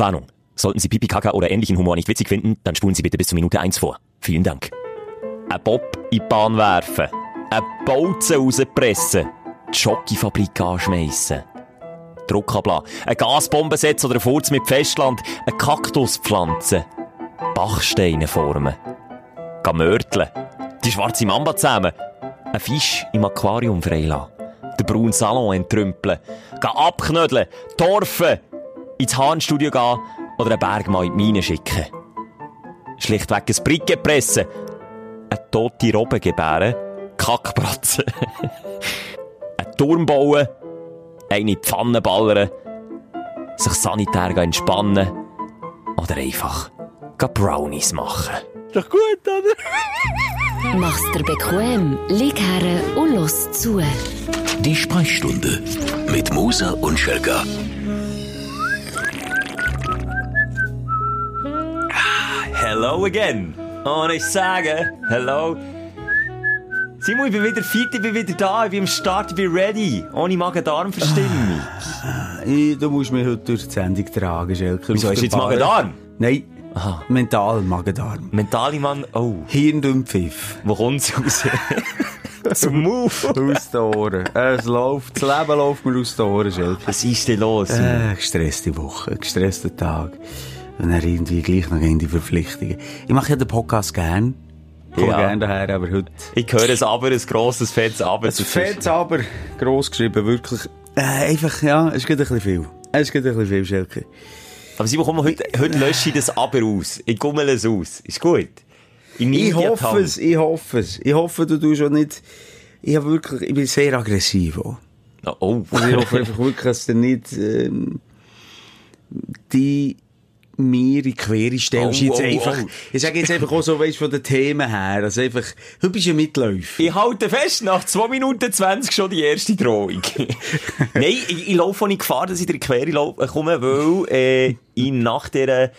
Warnung. Sollten Sie Pipi, Kaka oder ähnlichen Humor nicht witzig finden, dann spulen Sie bitte bis zur Minute 1 vor. Vielen Dank. Ein Bob in die Bahn werfen. Ein Bolzen rauspressen. Die Schokifabrik anschmeissen. Druck ablassen. Eine Gasbombe setzen oder ein Furz mit Festland. Ein Kaktus pflanzen. Bachsteine formen. Gehen mörteln. Die schwarze Mamba zusammen. Ein Fisch im Aquarium freilassen. Den braunen Salon entrümpeln. Abknödeln. Torfen. Ins Hahnstudio gehen oder einen Berg mal in die Mine schicken. Schlichtweg ein Bricke pressen. Eine tote Robbe gebären. Kackbratzen. einen Turm bauen. Eine Pfanne ballern. Sich sanitär entspannen. Oder einfach Brownies machen. Ist doch gut, oder? Mach's dir bequem, lieg her und los zu. Die Sprechstunde mit Musa und Schelga. Hello again. Und ich sage, hello. Simon, ich bin wieder fit, ich bin wieder da, ich bin am Start, ich bin ready. Ohne Magen-Darm-Verstimmung. Ich, du musst mich heute durch die Sendung tragen, Schelker. Wieso, ist jetzt. Magen-Darm? Nein, Aha. mental Magen-Darm. Mentale Mann, oh, Hirndümpfiff. wo kommt's raus? Zum Move. Aus den Ohren. Es läuft, das Leben läuft mir aus den Ohren, Schelker. Was ist denn los? Äh, gestresste Woche, gestresster Tag. Und dann irgendwie gleich noch in die Verpflichtungen. Ich mache ja den Podcast gern. Ich komme Ja. gerne daher, aber heute... Ich höre es aber, ein grosses, fettes Aber. Es fällt aber gross geschrieben, wirklich. Äh, einfach, ja, es gerade ein bisschen viel. Es gerade ein bisschen viel, Schelke. Aber Simon, komm, heute, heute lösche ich das Aber aus. Ich gummel es aus. Ist gut. Ich hoffe es, ich hoffe es. Ich hoffe, du tust auch nicht... Ich habe wirklich, ich bin sehr aggressiv auch. Oh. Also ich hoffe einfach wirklich, dass du nicht, ähm, die mir in Quere stellst. Oh, jetzt oh, einfach, oh. Ich sage jetzt einfach auch so, weißt, von den Themen her. Also einfach, du bist ein Mitläufer. Ich halte fest, nach 2 Minuten 20 schon die erste Drohung. Nein, ich, ich laufe nicht Gefahr, dass ich in die Quere komme, weil äh, ich nach dieser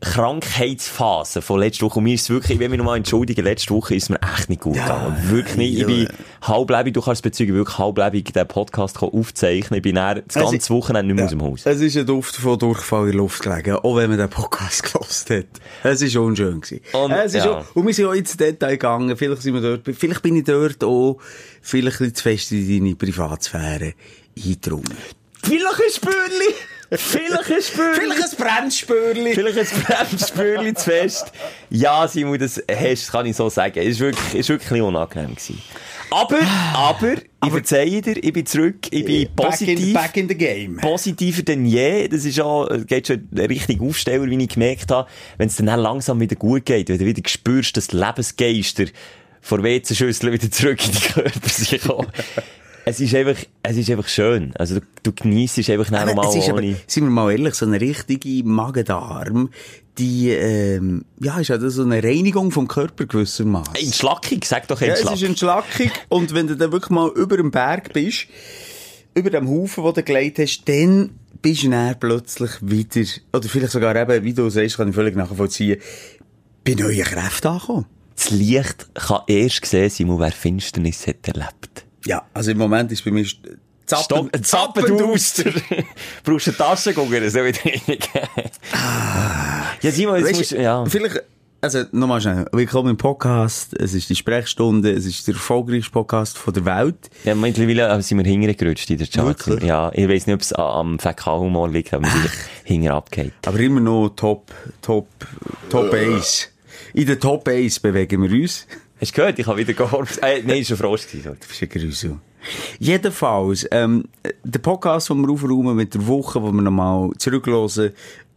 Krankheitsphase von letzter Woche, und mir ist wirklich, ich will mich nochmal entschuldigen, letzte Woche ist mir echt nicht gut gegangen. Wirklich nicht. Ich bin halblebig, du kannst bezeugen, wirklich halblebig den Podcast aufzeichnen. Ich bin dann das Also, ganze Wochenende nicht mehr aus dem Haus. Es ist ein Duft von Durchfall in der Luft gelegen, auch wenn man den Podcast gelost hat. Es ist unschön gewesen. Und, es ist ja. auch, und wir sind auch ins Detail gegangen. Vielleicht sind wir dort, vielleicht bin ich dort auch, vielleicht ein bisschen zu fest in deine Privatsphäre eingedrungen. Vielleicht ein Spürli! Vielleicht ein Spürli! Vielleicht ein Bremsspürli. Vielleicht ein Bremsspürli zu fest. Ja, Simon, das hast, kann ich so sagen. Es ist wirklich, ist wirklich unangenehm gewesen. Aber, aber, ich verzeihe dir, ich bin zurück, ich bin Back in, positiv. back in the game. Positiver denn je. Das ist auch, geht schon richtig Aufsteller, wie ich gemerkt habe. Wenn es dann auch langsam wieder gut geht, wenn du wieder spürst, dass die Lebensgeister vor WC-Schüsseln wieder zurück in die Körper sind. Es ist einfach, es ist einfach schön. Also, du, du genießt einfach Aber nochmal es ist aber, ohne... sind wir mal ehrlich, so eine richtige Magen-Darm, die, ähm, ja, ist ja so eine Reinigung vom Körper gewissermaßen. Entschlackung, sag doch Ja, es Entschlackung. ist Entschlackung. Und wenn du dann wirklich mal über dem Berg bist, über dem Haufen, den du gelegt hast, dann bist du dann plötzlich wieder, oder vielleicht sogar eben, wie du sagst, kann ich völlig nachvollziehen, bei neuen Kräften ankommen. Das Licht kann erst gesehen sein, wer Finsternis hat erlebt. Ja, also im Moment ist bei mir Zappen, ein Zappenduster. Brauchst du einen Taschengucker, so wieder reingeben. Ja, Simon, jetzt Weißt musst du, ja. Vielleicht, also nochmal schnell, willkommen im Podcast, es ist die Sprechstunde, es ist der erfolgreichste Podcast von der Welt. Ja, mittlerweile sind wir hintergerutscht in der Charts. Wirklich? Ja, ich weiss nicht, ob es am Fäkalhumor liegt, aber wir sind hinter abgeht. Aber immer noch Top, Top, Top 1. In der Top 1 bewegen wir uns. Hast du gehört? Ich habe wieder geholfen. Äh, nein, ist ein Frosch gewesen, sorry. Du bist ein. Jedenfalls, ähm, der Podcast, den wir aufräumen mit der Woche, wo wir nochmal zurückhören,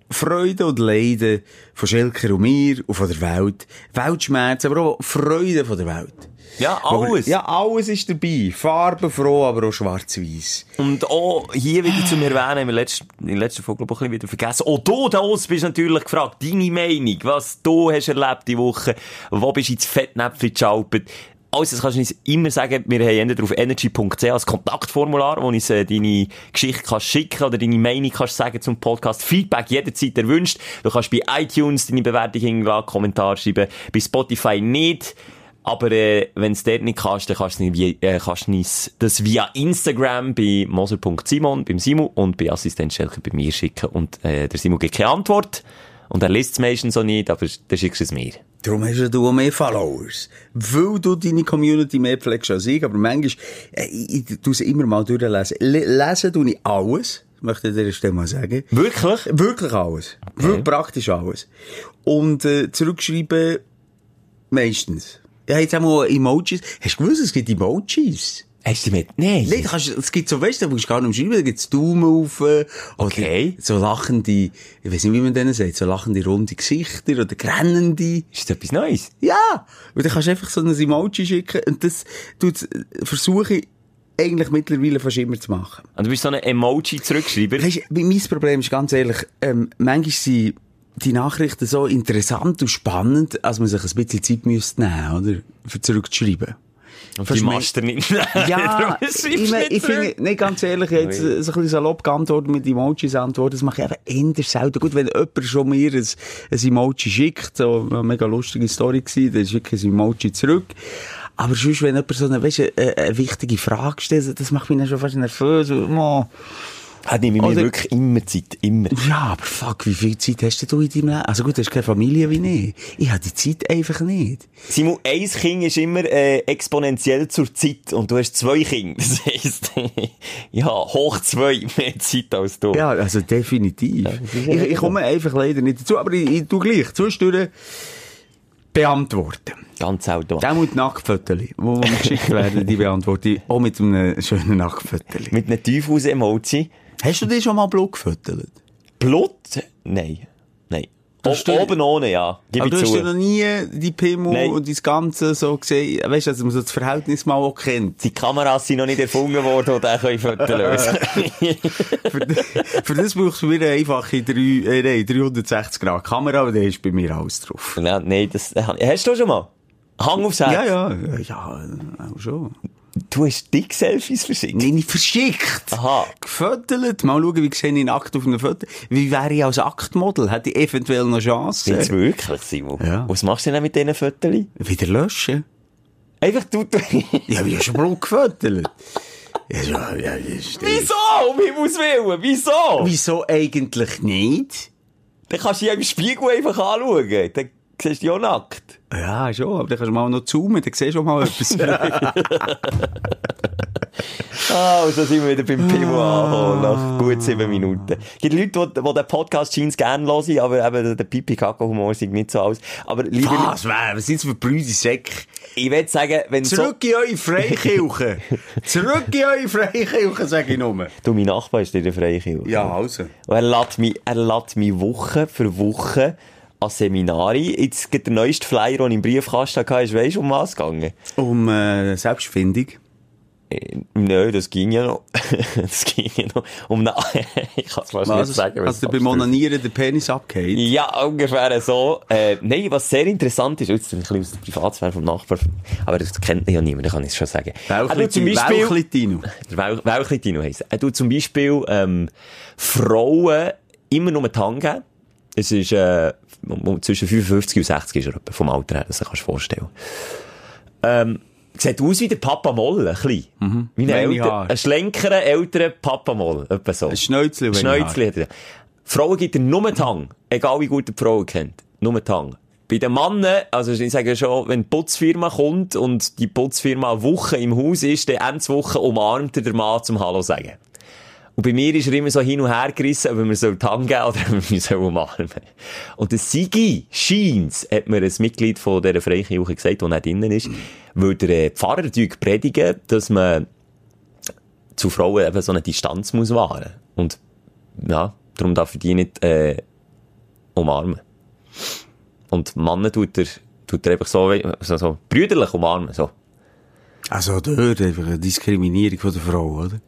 Freude und Leiden von Schelker und mir und von der Welt. Weltschmerz, aber auch Freude von der Welt. Ja, alles. Ja, alles ist dabei. Farbenfroh, aber auch schwarz-weiß. Und auch hier wieder zu mir erwähnen, haben wir letzt, in der letzten Folge, glaube ich, ein bisschen wieder vergessen. Auch du, da aus, bist natürlich gefragt. Deine Meinung, was du hast erlebt die Woche, wo bist du ins Fettnäpfchen geschalpert. Alles, das kannst du uns immer sagen. Wir haben entweder auf energy.ch als Kontaktformular, wo uns äh, deine Geschichte kannst schicken oder deine Meinung kannst sagen zum Podcast. Feedback jederzeit erwünscht. Du kannst bei iTunes deine Bewertung hinlassen, Kommentar schreiben. Bei Spotify nicht. Aber äh, wenn es dort nicht kannst, dann kannst du nicht äh, kannst nicht das via Instagram bei moser.simon, beim Simu und bei Assistent Schelker bei mir schicken. Und äh, der Simu gibt keine Antwort. Und er liest es meistens so nicht, aber dann schickst du es mir. Darum hast du auch mehr Followers. Weil du deine Community mehr pflegst als ich. Aber manchmal, äh, ich, ich tue sie immer mal durchlesen. Le lesen tue ich alles. Möchte ich dir Stelle mal sagen. Wirklich? Wirklich alles. Wirklich praktisch alles. Und äh, zurückschreiben meistens. Ja, jetzt haben wir Emojis. Hast du gewusst, es gibt Emojis? Hast du mit? Nein. Nein, du kannst, es gibt so, weißt du, musst gar nicht schreiben, da gibt's Daumen auf, äh, oder Okay. so lachende, ich weiß nicht, wie man denen sagt, so lachende runde Gesichter oder grennende. Ist das etwas Neues? Ja! Und dann kannst du einfach so ein Emoji schicken und das tut, versuche ich eigentlich mittlerweile fast immer zu machen. Und du bist so ein Emoji-Zurückschreiber. Weißt du, mein Problem ist ganz ehrlich, ähm, manchmal sind die Nachrichten so interessant und spannend, als man sich ein bisschen Zeit müsste nehmen, oder? Für zurückzuschreiben. Und die machst du nicht. Ja, ich, ich zurück. finde, nicht ganz ehrlich, jetzt so ein bisschen salopp geantwortet mit Emojis antworten, das mache ich einfach eher selten. Gut, wenn jemand schon mir ein, ein Emoji schickt, so eine mega lustige Story gewesen, dann schicke ich ein Emoji zurück. Aber sonst, wenn jemand so eine, weißt, eine, eine wichtige Frage stellt, das macht mich dann schon fast nervös. Oh. Hat nehme ich mir Oder- wirklich immer Zeit. Immer. Ja, aber fuck, wie viel Zeit hast du in deinem Leben? Also gut, du hast keine Familie wie ich. Ich habe die Zeit einfach nicht. Simon, ein Kind ist immer äh, exponentiell zur Zeit und du hast zwei Kinder. Das heisst, ja, hoch zwei mehr Zeit als du. Ja, also definitiv. ich, ich komme einfach leider nicht dazu, aber ich, ich tu gleich zwischendurch beantworten. Ganz. Auch mit Nacktfotos, die mir geschickt werden, die beantworte ich auch mit einem schönen Nacktfoto. Mit einem Teufels-Emoji. Hast du dir schon mal Blut gefotolt? Blut? Nein. Nein. O hast du- oben ohne, ja. Gib Aber ich du hast zu. ja noch nie die Pimmel Nein. und das Ganze so gesehen, weißt du, dass man so das Verhältnis mal auch kennt. Die Kameras sind noch nicht erfunden worden, die den Fotos lösen für, für das brauchst du wieder eine einfache drei, äh, nein, 360 Grad Kamera, aber da ist bei mir alles drauf. Nein, nein, das, hast du schon mal? Hang aufs Herz. Ja, ja, ja, auch schon. Du hast dick Selfies verschickt. Nein, nicht verschickt. Aha. Gefottelt. Mal schauen, wie sehe ich nackt auf einem Foto. Wie wäre ich als Aktmodel? Hätte ich eventuell noch Chance? Jetzt wirklich, Simon? Ja. Was machst du denn mit diesen Fotos? Wieder löschen? Einfach du, du. Ich habe ja schon Blut gefottelt. Ja, ja, ja, Wieso? Um Himmels Willen, wieso? Wieso eigentlich nicht? Dann kannst du dich im Spiegel einfach anschauen. Dann siehst du ja nackt. Ja, schon, aber dann kannst du mal noch zoomen, dann siehst du auch mal etwas. Ah, und so sind wir wieder beim Pimmel angekommen, nach gut sieben Minuten. Es gibt Leute, die, die den Podcast Jeans gerne hören, aber eben der Pipi-Kaka-Humor sieht nicht so aus. Aber lieber, Was, wer? Was sind das für brüde Säcke? ich würde sagen, wenn Zurück in eure Freikirche. Zurück in eure Freikirche, sage ich nur. so... Du, mein Nachbar ist in der Freikirche. Ja, also. Und er lädt mich, er lädt mich Woche für Woche an Seminare. Jetzt gibt der neueste Flyer, den ich im Briefkasten hatte, ist, weisst du, um was gegangen? Um äh, Selbstfindung. Äh, Nö, das ging ja noch. das ging ja noch. Um eine, ich kann es fast nicht Was? sagen. Also beim Onanieren der Penis abgeht. Ja, ungefähr so. Äh, nein, was sehr interessant ist, jetzt ich ein bisschen aus der Privatsphäre vom Nachbar, aber das kennt ja niemand, ich kann es schon sagen. Welchlitino. Wel- Welchlitino heisst. Er tut zum Beispiel, ähm, Frauen immer nur Tang geben. Es ist, äh, zwischen 55 und 60 ist er vom Alter her, das kannst du dir vorstellen. Ähm, sieht aus wie der Papa Moll, ein bisschen. Wie ein, ein schlenkerer, älterer Papa Moll, etwa so. Ein Schnäuzli, wenig Schnäuzli hat er. Frauen gibt er nur Tang. Egal wie gut die Frauen kennt. Nur Tang. Bei den Männern, also ich sage schon, wenn die Putzfirma kommt und die Putzfirma eine Woche im Haus ist, dann Ende Woche umarmt er der Mann zum Hallo sagen. Und bei mir ist er immer so hin und her gerissen, ob wir so Tang geben oder ob wir so umarmen. Und der Sigi Scheins hat mir ein Mitglied von dieser Freikirche gesagt, der nicht drinnen ist, weil der äh, Pfarrer predigen, dass man zu Frauen eben so eine Distanz muss wahren. Und, ja, darum darf er die nicht, äh, umarmen. Und Männer tut er, tut er einfach so, so, so brüderlich umarmen, so. Also dort einfach eine Diskriminierung von der Frau, oder?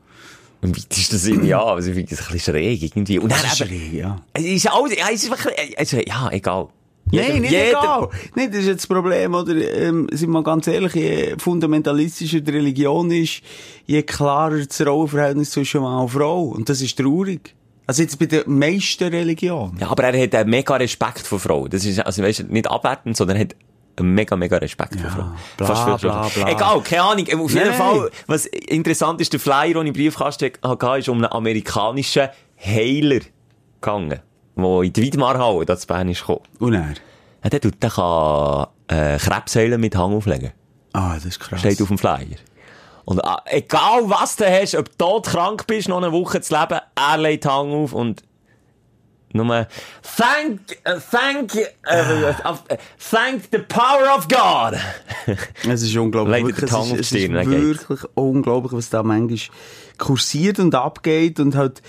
Und weit ist das irgendwie, ja, also ich finde das ein bisschen schräg irgendwie. Und dann Das ist eben, schräg, ja. es ist alles, ja, es ist wirklich, also, ja, egal. Nein, Jeder- nicht jeder- egal. Nein, das ist jetzt das Problem, oder? Ähm, sind wir ganz ehrlich, je fundamentalistischer die Religion ist, je klarer das Rollenverhältnis zwischen Mann und Frau. Und das ist traurig. Also jetzt bei den meisten Religionen. Ja, aber er hat einen mega Respekt vor Frauen. Das ist, also weißt nicht abwertend, sondern er hat mega, mega Respekt vor Frau. bla, Fast viel bla, bla. Egal, keine Ahnung. Auf jeden Nein. Fall, was interessant ist, der Flyer, den ich im Briefkasten hatte, ist um einen amerikanischen Heiler gegangen, der in die Wiedmarhalle, zu Bern ist gekommen. Und er? Ja, der tut, der kann, äh, Krebs heilen mit Hang auflegen. Ah, das ist krass. Steht auf dem Flyer. Und äh, egal was du hast, ob du todkrank bist, noch eine Woche zu leben, er legt Hang auf und nur thank, uh, thank, uh, uh, thank the power of God. Es ist unglaublich. Leider Wirklich, es auf ist, es ist wirklich unglaublich, was da manchmal kursiert und abgeht und halt,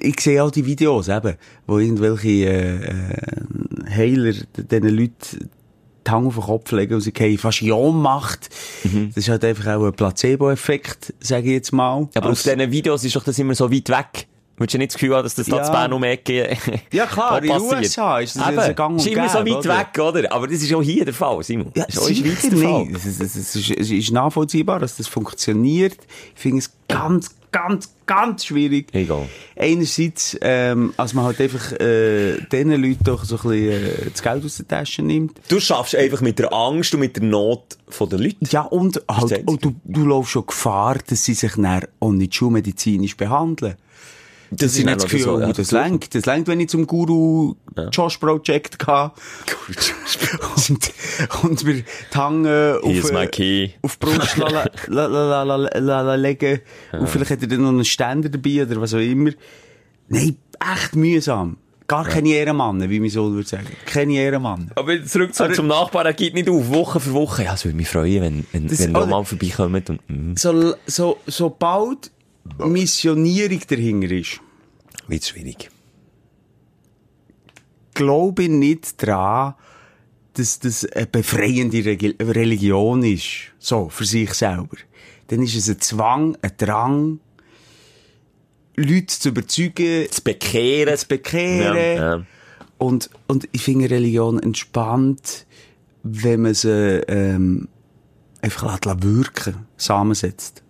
ich sehe auch die Videos eben, wo irgendwelche äh, äh, Heiler diesen Leuten die Hand auf den Kopf legen und sie gehen fast in Ohnmacht. Mhm. Das ist halt einfach auch ein Placebo-Effekt, sage ich jetzt mal. Aber auf Als- diesen Videos ist doch das immer so weit weg. Willst du nicht das Gefühl haben, dass das da Ja. zu Bern um Ecke Ja, klar, in den? USA ist das Eben, ja so gang und ist immer so gäbe, weit oder? weg, oder? Aber das ist auch hier der Fall, Simon. Ja, das ist auch in der Schweiz sicher der Fall. Es ist, es, es, ist, es ist nachvollziehbar, dass das funktioniert. Ich finde es ganz, ganz, ganz schwierig. Egal. Einerseits, ähm, als man halt einfach äh, diesen Leuten doch so ein bisschen äh, das Geld aus der Tasche nimmt. Du schaffst einfach mit der Angst und mit der Not von den Leuten. Ja, und halt, und du, du läufst schon Gefahr, dass sie sich dann auch nicht schulmedizinisch behandeln. Das, ist ist nicht das Gefühl, so, ja. oh, das lenkt. Das lenkt, wenn ich zum Guru Josh Project gehe. und, und mir die Hange auf, äh, auf die Brust la, la, la, la, la, la, la, la legen. Und vielleicht hat er dann noch einen Ständer dabei oder was auch immer. Nein, echt mühsam. Gar keine Ehrenmann, wie mein Sohn würde sagen. Keine Ehrenmann. Aber zurück zu, zum Nachbarn, er geht nicht auf, Woche für Woche. Ja, es würde mich freuen, wenn, wenn, Das- wenn mal vorbeikommt und, mm, So, so, sobald Missionierung dahinter ist, wird schwierig. glaube ich nicht dran, dass das eine befreiende Religion ist. So, für sich selber. Dann ist es ein Zwang, ein Drang, Leute zu überzeugen, Zu bekehren. zu bekehren. Ja, ja. Und, und ich finde Religion entspannt, wenn man sie ähm, einfach lässt wirken, Samen setzt.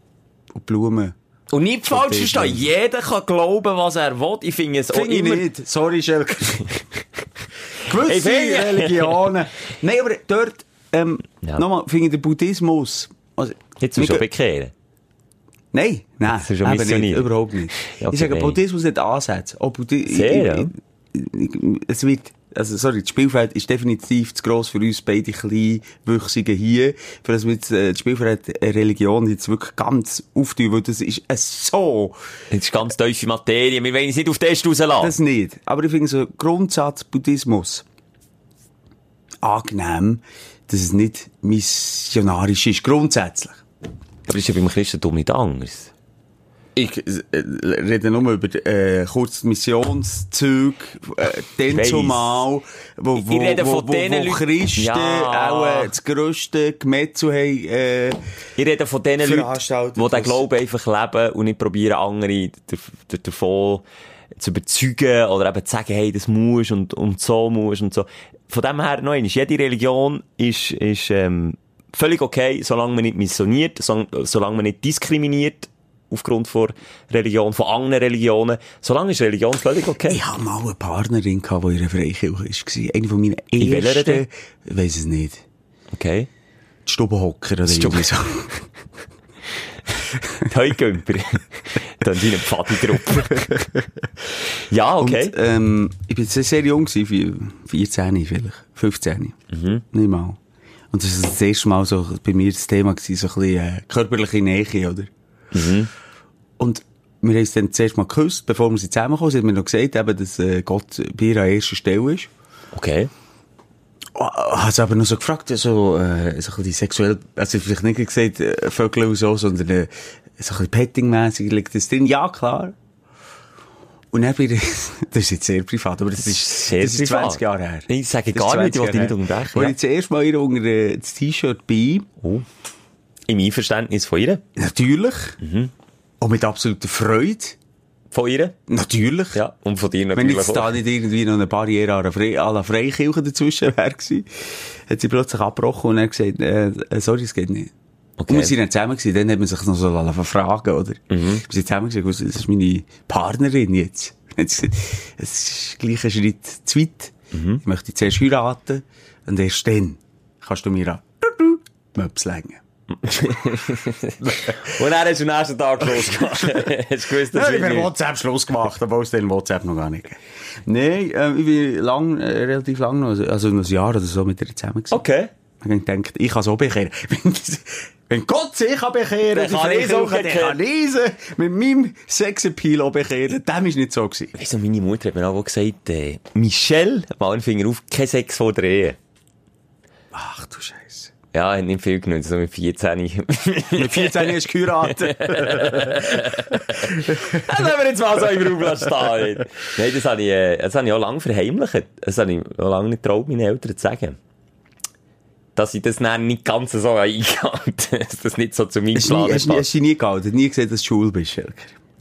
Und Blumen. Und nicht falsch verstehen. Jeder kann glauben, was er will. Ich finde es auch Finde ich immer... nicht. Sorry, Schelke. Gewisse Religionen. Nein, aber dort, ähm, Ja. nochmal, finde ich den Buddhismus. Also, Jetzt musst du bekehren. Nein, nein, Das ist schon eben nicht, überhaupt nicht. Okay, ich sage. Buddhismus Ansätze. Auch Buddhi Sehr, ja. ich- ich- ich- Es wird, also, sorry, das Spielfeld ist definitiv zu gross für uns beide Kleinwüchsigen hier, für das wir jetzt, äh, das Spielfeld Religion jetzt wirklich ganz auftun, weil das ist äh, so, Das ist ganz tiefe Materie. Wir wollen es nicht auf Test rauslassen. das nicht. Aber ich finde so Grundsatz Buddhismus angenehm, dass es nicht missionarisch ist, grundsätzlich. Aber das ist ja beim Christentum nicht anders. Ich rede nur über äh, kurze Missionszüge, äh, dann weiss. zumal, wo, wo, wo, von wo, denen wo Christen Ja. auch äh, das grösste Gemetzel haben. Äh, Ich rede von den Leuten, die den. Glauben einfach leben und nicht probieren, andere davon zu überzeugen oder eben zu sagen, hey, das muss und, und so muss und so. Von dem her noch einmal, jede Religion ist, ist ähm, völlig okay, solange man nicht missioniert, so, solange man nicht diskriminiert aufgrund von Religion, von anderen Religionen. Solange ist Religion völlig okay. ich hatte mal eine Partnerin, gehabt, die in einer Freikirche war. Eine von meinen In welcher denn? ersten, ich weiss es nicht, Okay. die Stubenhocker oder irgendwie so. Heugümper. Dann sind eine Pfadi-Gruppe. ja, okay. Und, ähm, ich bin sehr, sehr jung gewesen, vi- 14 vielleicht, 15. Mhm. Nicht mal. Und das war das erste Mal so bei mir das Thema gewesen, so ein bisschen äh, körperliche Nähe, oder? Und wir haben uns dann zuerst mal geküsst, bevor wir sie zusammenkommen. Sie hat mir noch gesagt, eben, dass äh, Gott bei ihr an erster Stelle ist. Okay. Hat sie aber noch so gefragt, so, äh, so ein bisschen sexuell, also vielleicht nicht gesagt, äh, Vögel und so, sondern äh, so ein bisschen pettingmässig liegt das drin. Ja, klar. Und dann bin ich, das ist jetzt sehr privat, aber das ist, sehr das ist privat. 20 Jahre her. Ich sage gar nicht, ich 20 will dich nicht unterbrechen. Ja. ich zuerst mal ihr unter äh, das T-Shirt bin, Oh. Im Einverständnis von ihr? natürlich, Mhm. und mit absoluter Freude, Von ihr? natürlich. Ja. Und von dir Wenn natürlich jetzt da nicht irgendwie noch eine Barriere an der Freikirche dazwischen wäre gewesen, hat sie plötzlich abgebrochen und er gesagt, äh, sorry, es geht nicht. Okay. Und wir sind dann zusammen gewesen, dann hat man sich noch so lassen fragen, oder? Mhm. Wir sind zusammen gesagt, das ist meine Partnerin jetzt. Gesagt, Es ist gleich ein Schritt zu weit. Ich möchte zuerst heiraten und erst dann kannst du mir an Möps längen. Und dann hast du am nächsten Tag losgemacht. hast du gewusst, Ja, dass ich habe wir- WhatsApp Schluss gemacht, obwohl es den WhatsApp noch gar nicht. Nein, ähm, ich bin lang, äh, relativ lang noch, also noch ein Jahr oder so mit ihr zusammen gewesen. Okay. Ich habe gedacht, ich kann auch bekehren. Wenn, Gott sich kann bekehren Dann kann ich Freikirche, dann kann ich mit meinem Sexappeal auch bekehren. Dem war nicht so. Gewesen. Weißt du, meine Mutter hat mir auch gesagt, äh, Michelle, mal einen Finger auf, kein Sex vor der Ehe. Ach du Scheiße. Ja, hat nicht viel genutzt, so mit 14. Mit 14 hast du geheiratet. Das haben wir jetzt mal so im Raum lassen stehen. Nein, das habe ich, äh, das habe ich auch lange verheimlicht. Das habe ich auch lange nicht traut, meinen Eltern zu sagen. Dass ich das dann nicht ganz so eingehalten dass das nicht so zu du nie, Plan hast, du nie gehalten, nie gesehen, dass du schwul bist, Schelker.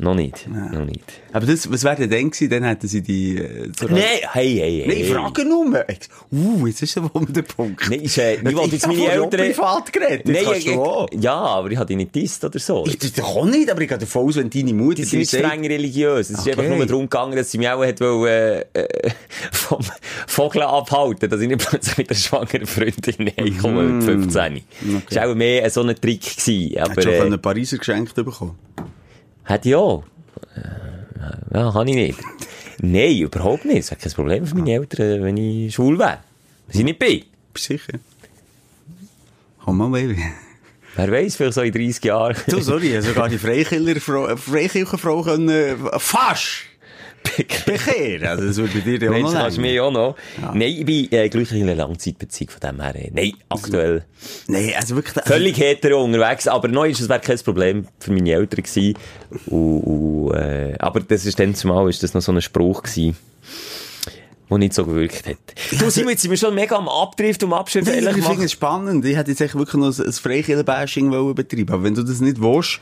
Noch nicht, noch nicht. Aber das, was wäre denn gewesen? Dann hätten sie die... Äh, zur- Nein, hey, hey, hey. Nein, ich frage nur. Uh, jetzt ist der Wunderpunkt. Nein, ist, äh, ich wollte jetzt meine Eltern... privat geredet, kannst ich, auch. ja, aber ich habe dich nicht disst oder so. Ich, das kann nicht, aber ich gehe davon aus, wenn deine Mutter Die sind nicht sagt- streng religiös. Es ist Okay. einfach nur darum gegangen, dass sie mich auch hat wollen, äh, vom Vogel abhalten, dass ich nicht plötzlich mit einer schwangeren Freundin heimkomme mit 15. Das war auch mehr so ein Trick gewesen. Aber, Hättest du schon äh, einen Pariser geschenkt bekommen? Hätte ich auch. Äh, Ja, kann ich nicht. Nein, überhaupt nicht. Es wäre kein Problem für meine Eltern, wenn ich schwul wäre. Wenn ich nicht bin. Bist sicher? Komm mal, Baby. Wer weiß, vielleicht so in 30 Jahren. Du, sorry, sogar die Freikirchenfrau, Freikirchenfrau können, äh, fast bekehren. Also, das würde bei dir ja auch noch länger. mich auch noch. Nein, ich bin äh, gleich in einer Langzeitbeziehung von dem her. Nein, aktuell. Nein, also wirklich... Völlig hetero unterwegs, aber neu ist es wäre kein Problem für meine Eltern gewesen. Und, und, äh, aber das ist dann zumal ist das noch so ein Spruch gewesen, der nicht so gewirkt hat. Du, Simon, jetzt sind wir schon mega am Abdrift und am Abschiff. Ich finde es spannend. Ich hätte jetzt echt wirklich noch ein Freikirchen-Bashing betreiben. Aber wenn du das nicht willst...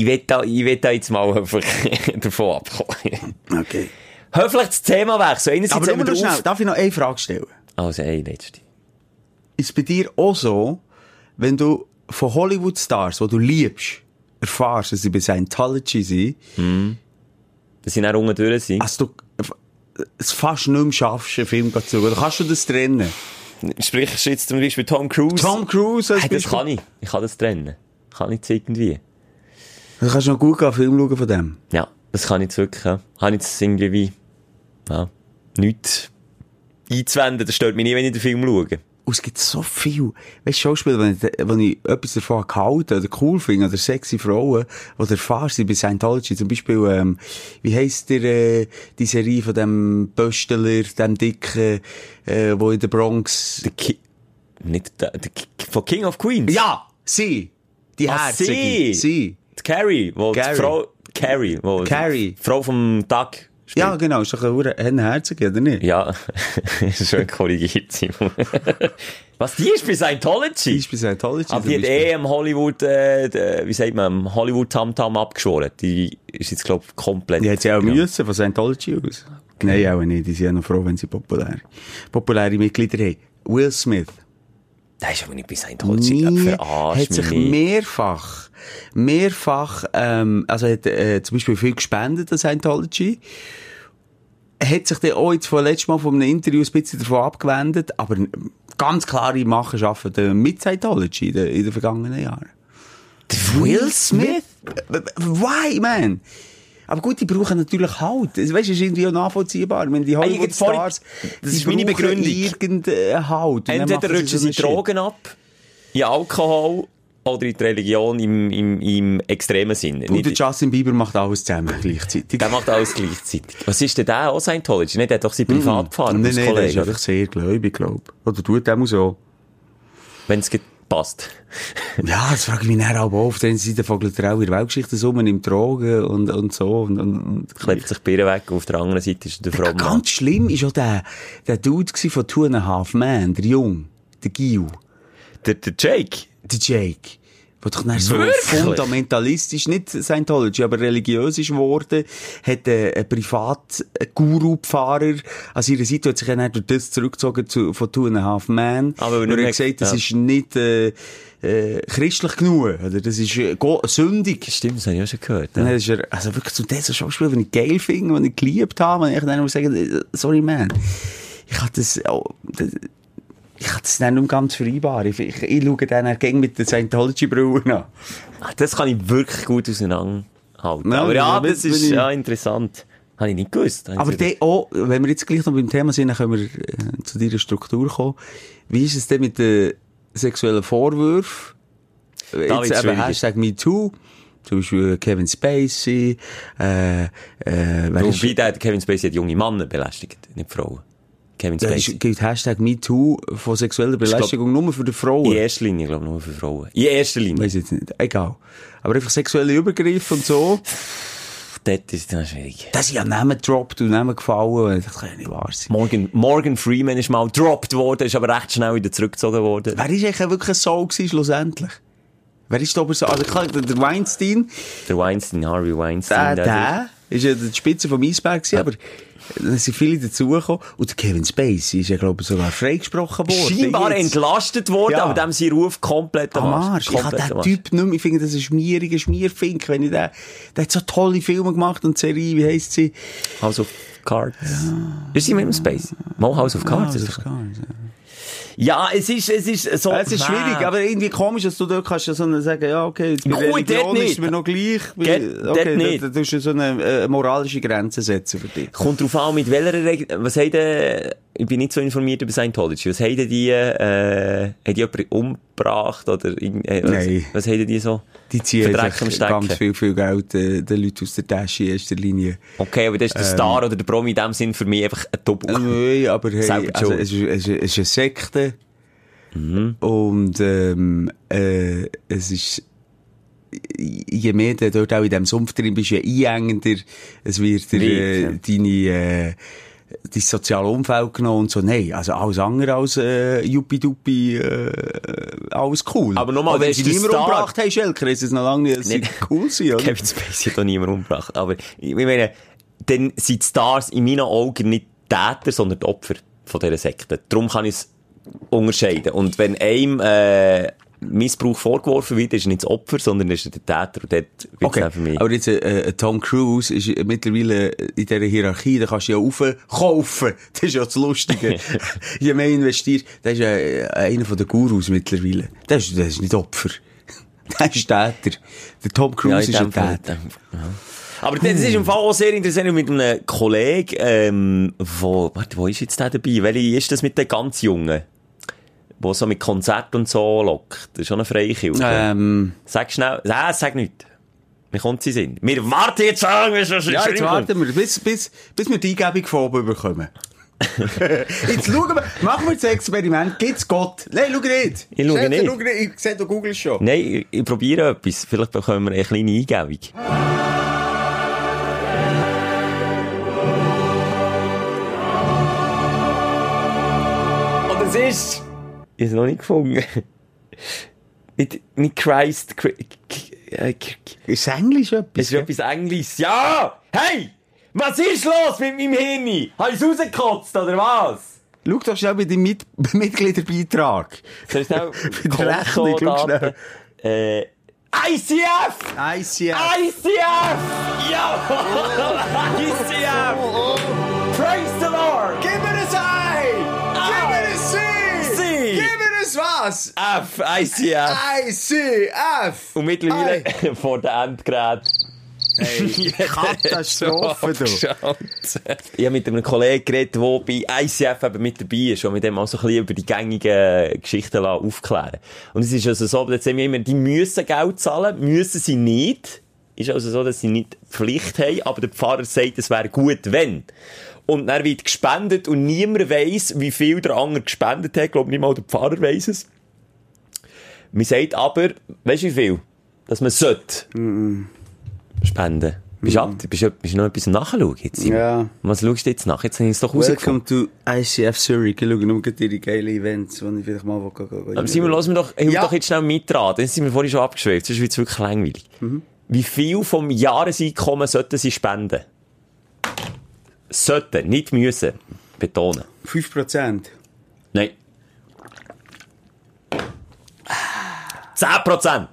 Ich will da, ich will da jetzt mal davon abkommen. Okay. Höflich das Thema wechseln. Einerseits Aber nur schnell, darf ich noch eine Frage stellen? Also, ey, letzte. Ist es bei dir auch so, wenn du von Hollywood-Stars, die du liebst, erfährst, dass sie bei Scientology sind, Dass sie dann unten durch sind. dass du es fast nicht mehr schaffst, einen Film zu schauen? Kannst du das trennen? Sprichst du jetzt zum Beispiel Tom Cruise? Tom Cruise als Hey, das kann ich. Ich kann das trennen. Kann ich jetzt irgendwie. Du kannst noch gut einen Film schauen von dem. Ja, das kann ich jetzt wirklich. Ja. Habe ich jetzt irgendwie wie, ja, nichts einzuwenden. Das stört mich nie, wenn ich den Film schaue. Und es gibt so viel, weißt du, Schauspieler, wenn ich, wenn ich etwas davon gehalten oder cool finde, oder sexy Frauen, oder erfahrst sie bei Scientology, zum Beispiel, ähm, wie heisst der, äh, die Serie von dem Bösteler, dem Dicken, äh, wo in der Bronx, Der Ki nicht der, der von King of Queens. ja, sie, die Ah, Herzige, sie. sie. Die Carrie, wo Carrie. die Frau, Carrie, wo Carrie. die Frau vom Duck spielt. Ja, genau, ist doch eine Herzige, oder nicht? Ja, schön korrigiert, Simon. Was, die ist bei Die Scientology? ist bei Scientology. Aber die hat eh am Hollywood, äh, wie sagt man, am Hollywood Tamtam abgeschworen. Die ist jetzt, glaub ich, komplett... Die hat sie auch Ja. müssen von Scientology aus. Nein, auch nicht. Die sind ja noch froh, wenn sie populär, populäre Mitglieder haben. Will Smith. Der ist aber nicht Scientology. Nie Verarsch hat sich mehrfach, mehrfach, ähm, also hat, äh, zum Beispiel viel gespendet an Scientology. Hat sich dann auch jetzt vor letztes Mal von einem Interview ein bisschen davon abgewendet, aber ganz klare Machenschaften mit Scientology in den, in den vergangenen Jahren. Will Smith? Why, man? Aber gut, die brauchen natürlich Halt. Weißt du, das ist irgendwie auch nachvollziehbar. Meine, die Hollywood-Stars, das ist meine Begründung. irgendeinen Halt. Entweder rutschen sie. Drogen ab, in Alkohol oder in die Religion im, im, im extremen Sinn. Und der Justin Bieber macht alles zusammen gleichzeitig. der macht alles gleichzeitig. Was ist denn der auch Scientology? Nicht, der hat doch sein privat gefahren. Nein, als nein, der ist einfach sehr gläubig, glaube ich. Oder tut dem so. Wenn es passt. Ja, das frage ich mich dann auch auf. Auf der einen Seite vogelt er auch in der Weltgeschichte so, man nimmt Drogen und, und so. Und, und, und Klebt sich Birne weg. Auf der anderen Seite ist der Frau. Ganz schlimm ist auch der, der Dude von Two and a Half Men, der Jung, der Gil, Der, der Jake. der Jake. Der doch dann so Wirklich? fundamentalistisch, nicht Scientology, aber religiös ist geworden, hat äh, einen Privat-Guru-Pfarrer an seiner Seite, hat sich dann durch das zurückgezogen zu, von Two and a Half Men. Aber er nicht hat mehr- gesagt, das ja. ist nicht, äh, äh, christlich genug, oder? Das ist, äh, sündig. Stimmt, das habe ich auch schon gehört. Dann Ja. ist er, also wirklich zu diesem Schauspieler, den ich geil finde, den ich geliebt habe, und ich dann muss sagen, äh, sorry man. kann das, oh, das ich kann das nicht ganz vereinbaren. Ich, ich, ich schaue dann gegen mit den Scientology-Brillen an. Ah, Das kann ich wirklich gut auseinanderhalten. Ja, Aber ja, das ist ich- ja interessant. Habe ich nicht gewusst. Aber dann auch, wenn wir jetzt gleich noch beim Thema sind, dann können wir äh, zu deiner Struktur kommen. Wie ist es denn mit den sexuellen Vorwürfen? Jetzt eben. Hashtag MeToo. Zum Beispiel Kevin Spacey, äh, äh, Wobei, der Kevin Spacey hat junge Männer belästigt, nicht Frauen. Kevin Spacey. ist, gilt Hashtag MeToo von sexueller Belästigung nur für die In Frauen. erster Linie, glaube ich, nur für Frauen. In erster Linie. Weiß jetzt nicht. Egal. Aber einfach sexuelle Übergriffe und so. Dort ist dann schwierig. Das sind ja Namen gedroppt und Namen gefallen. Das kann ja nicht wahr sein. Morgan, Morgan Freeman ist mal gedroppt worden, ist aber recht schnell wieder zurückgezogen worden. Wer ist eigentlich wirklich ein Soul gewesen, schlussendlich? Wer ist da aber so? Also klar, der der Weinstein, Der Weinstein, Harvey der, Weinstein. der ist ja die Spitze vom Eisberg gewesen, aber da sind viele dazugekommen. Und Kevin Spacey ist ja, glaube ich, sogar freigesprochen worden. scheinbar Jetzt. entlastet worden, Ja. aber dem sein Ruf komplett Am Arsch. Ich habe den. Typ nicht mehr, ich finde, das ist ein schmieriger Schmierfink, wenn ich den, der hat so tolle Filme gemacht und Serie, wie heisst sie? House of Cards. Ist sie mit dem Space? Mal House of Cards. das ist ist doch- gar ja, es ist, es ist so. Es ist Nein. schwierig, aber irgendwie komisch, dass du dort kannst ja so eine sagen, ja, okay, bei Gut, Religion ist mir noch gleich. Geht- okay, nicht. Da, da tust du so eine äh, moralische Grenze setzen für dich. Kommt drauf an, mit welcher Regel, was haben denn, ich bin nicht so informiert über Scientology, was haben denn die, äh, haben die jemanden umgebracht oder, irgend- äh, was, Nein. was haben die so? Die ziehen ganz viel, viel Geld äh, den Leuten aus der Tasche in erster Linie. Okay, aber das ist der Star oder der Promi in dem Sinn für mich einfach ein Double. Nein, aber hey, also, es, ist, es, ist, es ist eine Sekte. Und ähm, äh, es ist je mehr du dort auch in diesem Sumpf drin bist, je einengender es wird dir, äh, deine äh, dein soziale Umfeld genommen und so. Nein, also alles andere als äh, Juppie-Duppi, äh, alles cool. Aber nochmal, Auch wenn sie niemand umgebracht haben, Schelker, ist es noch lange nicht, dass sie Nicht- cool sind, oder? Kevin Spacey hat doch niemand umgebracht. Aber ich meine, dann sind die Stars in meinen Augen nicht Täter, sondern die Opfer von dieser Sekte. Darum kann ich es unterscheiden. Und wenn einem äh, Missbrauch vorgeworfen wird, ist nicht das Opfer, sondern ist er der Täter. Und dort Okay, für mich. aber jetzt, äh, äh, Tom Cruise ist mittlerweile in dieser Hierarchie, da kannst du ja aufkaufen. Das ist ja das Lustige. Je mehr investierst, das ist ja äh, einer den Gurus mittlerweile. Das ist, das ist nicht Opfer. Das ist Täter. Der Tom Cruise in ist ein Täter. ja. Aber das ist im Fall auch sehr interessant mit einem Kollegen, ähm, wo, warte, wo ist jetzt der dabei? Welche ist das mit den ganz Jungen? Wo so mit Konzert und so lockt. Das ist schon eine Freikirche. Ähm, Sag schnell, nein, sag nicht. Mir kommt sie Sinn. Wir warten jetzt an, bis es ja, jetzt warten wir, bis, bis, bis wir die Eingebung von oben bekommen. jetzt schauen wir, machen wir das Experiment. Gibt's Gott? Nein, schau nicht. Ich schaue Schau, nicht. schau Ich sehe, du googelst schon. Nein, ich, ich probiere etwas. Vielleicht bekommen wir eine kleine Eingebung. Und es ist... Ich habe es noch nicht gefunden. nicht, nicht Christ... Äh, Ist Englisch etwas? Ist etwas Englisches. Ja! Hey! Was ist los mit meinem Hirn? Habe ich es rausgekotzt, oder was? Schau doch schnell bei deinem Mit Mitgliederbeitrag. Soll ich schnell Bei der Rechnung, schau Kontodaten? Äh, ICF! ICF. ICF! Ja! ICF! Praise the Lord! Gib mir Ein was? F, ICF! ICF! Und mittlerweile vor dem Endgerät. Hey, Katastrophe, du. Ich habe mit einem Kollegen geredet, der bei ICF eben mit dabei ist und mit dem auch so ein bisschen über die gängigen Geschichten aufklären Und es ist also so, dass sie immer, die müssen Geld zahlen, müssen sie nicht. Ist also so, dass sie nicht Pflicht haben, aber der Pfarrer sagt, es wäre gut, wenn. Und dann wird gespendet und niemand weiss, wie viel der andere gespendet hat. Ich glaube, nicht mal der Pfarrer weiss es. Man sagt aber, weißt du wie viel? Dass man sollte spenden. Bist du, ab, bist, du, bist noch etwas nachschauen jetzt? Ja. Was schaust du jetzt nach? Jetzt habe ich es doch Welcome to ICF Zurich. Ich schaue nur ihre geilen Events, die ich vielleicht mal go, go, Aber Simon, lass mir doch, hilf Ja. doch jetzt schnell mitraten. Jetzt sind wir vorhin schon abgeschweift, sonst wird es wirklich langweilig. Wie viel vom Jahreseinkommen sollten sie spenden? Sollten, nicht müssen. Betonen. 5%. Nein. 10%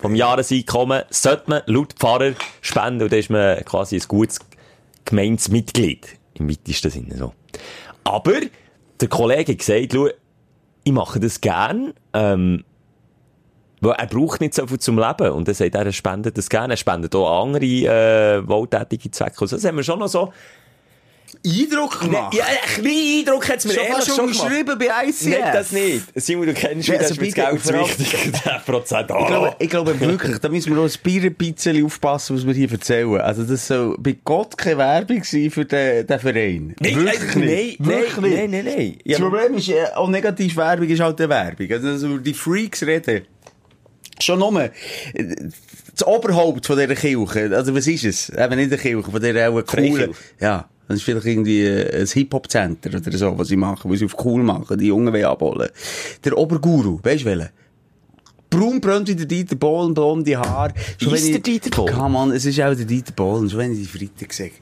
vom Jahreseinkommen sollte man laut Pfarrer spenden und dann ist man quasi ein gutes Gemeinsmitglied. Im weitesten Sinne so. Aber der Kollege hat gesagt, schau, ich mache das gern, ähm, weil er braucht nicht so viel zum Leben. Und er sagt, er spendet das gerne. Er spendet auch andere, äh, wohltätige Zwecke. Also das haben wir schon noch so, Eindruck gemacht. ja, ein bisschen Eindruck hat es mir Schon ehrlich schon gemacht. unterschrieben bei ICF. Nein, das nicht. Simon, du kennst mich, Ja, das also ist mir das Geld zu vor allem- wichtig. 10 Prozent. Ich glaube, ich glaube wirklich, da müssen wir noch ein bisschen aufpassen, was wir hier erzählen. Also, das soll bei Gott keine Werbung sein für den, den Verein. Nein, wirklich nein, nicht. nein, Wirklich nein, nicht. nein, nein, nein. Ja, Das Problem ist, äh, auch Negativwerbung ist halt eine Werbung. Also, also die Freaks reden. Schon nur, äh, das Oberhaupt von dieser Kirche, also was ist es? Eben nicht eine Kirche, von dieser coolen, ja. Das ist vielleicht irgendwie äh, ein Hip-Hop-Center oder so, was sie machen, was sie auf cool machen, die Jungen wollen abholen. Der Oberguru, weißt du welchen? Braun brennt wie der Dieter Bohlen, blonde Haare. Schon Ist der Dieter Bohlen? Come on, es ist auch der Dieter Bohlen. Schon wenn ich die Freitag sage.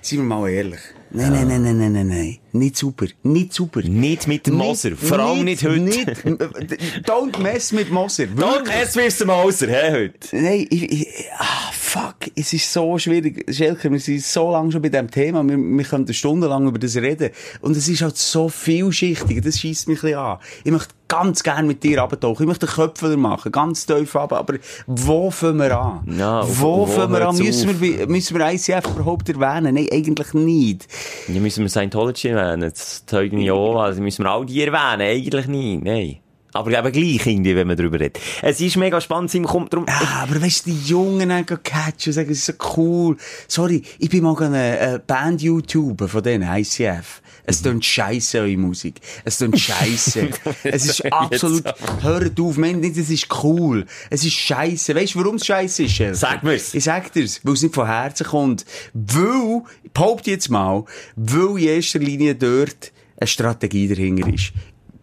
Seien wir mal ehrlich. Nein, nein, nein, nein, nein, nein, nein. Nicht super. Nicht super. Nicht mit dem Moser. Vor allem nicht heute. Nicht, don't mess mit Moser. Don't mess with the Moser, hä, heute. Nein, ich, ich, ah, fuck, es ist so schwierig. Schelker, wir sind so lange schon bei diesem Thema, wir, wir können stundenlang über das reden. Und es ist halt so vielschichtig, das schießt mich ein bisschen an. Ich möchte ganz gerne mit dir abtauchen, ich möchte einen Köpfler machen, ganz tief runter, aber wo fangen wir an? Ja, wo wo fangen wir an? Müssen wir, müssen wir ICF überhaupt erwähnen? Nein, eigentlich nicht. Ja, müssen wir Scientology erwähnen, das Zeugen Jehova, also müssen wir all die erwähnen, eigentlich nicht, nein. Aber eben gleich irgendwie, wenn man darüber redet. Es ist mega spannend, Simon, kommt drum, Ja, aber weißt du, die Jungen haben catchen und sagen, es ist so cool. Sorry, ich bin mal eine äh, Band-YouTuber von denen, ICF. Es tönt scheisse, eure Musik. Es tönt scheisse. es ist absolut, hört auf, meint nicht, es ist cool. Es ist scheisse. Weißt du, warum es scheisse ist? Schelker? Sag mir's. Ich sag dir's, weil es nicht von Herzen kommt. Weil, ich behaupte jetzt mal, weil in erster Linie dort eine Strategie dahinter ist.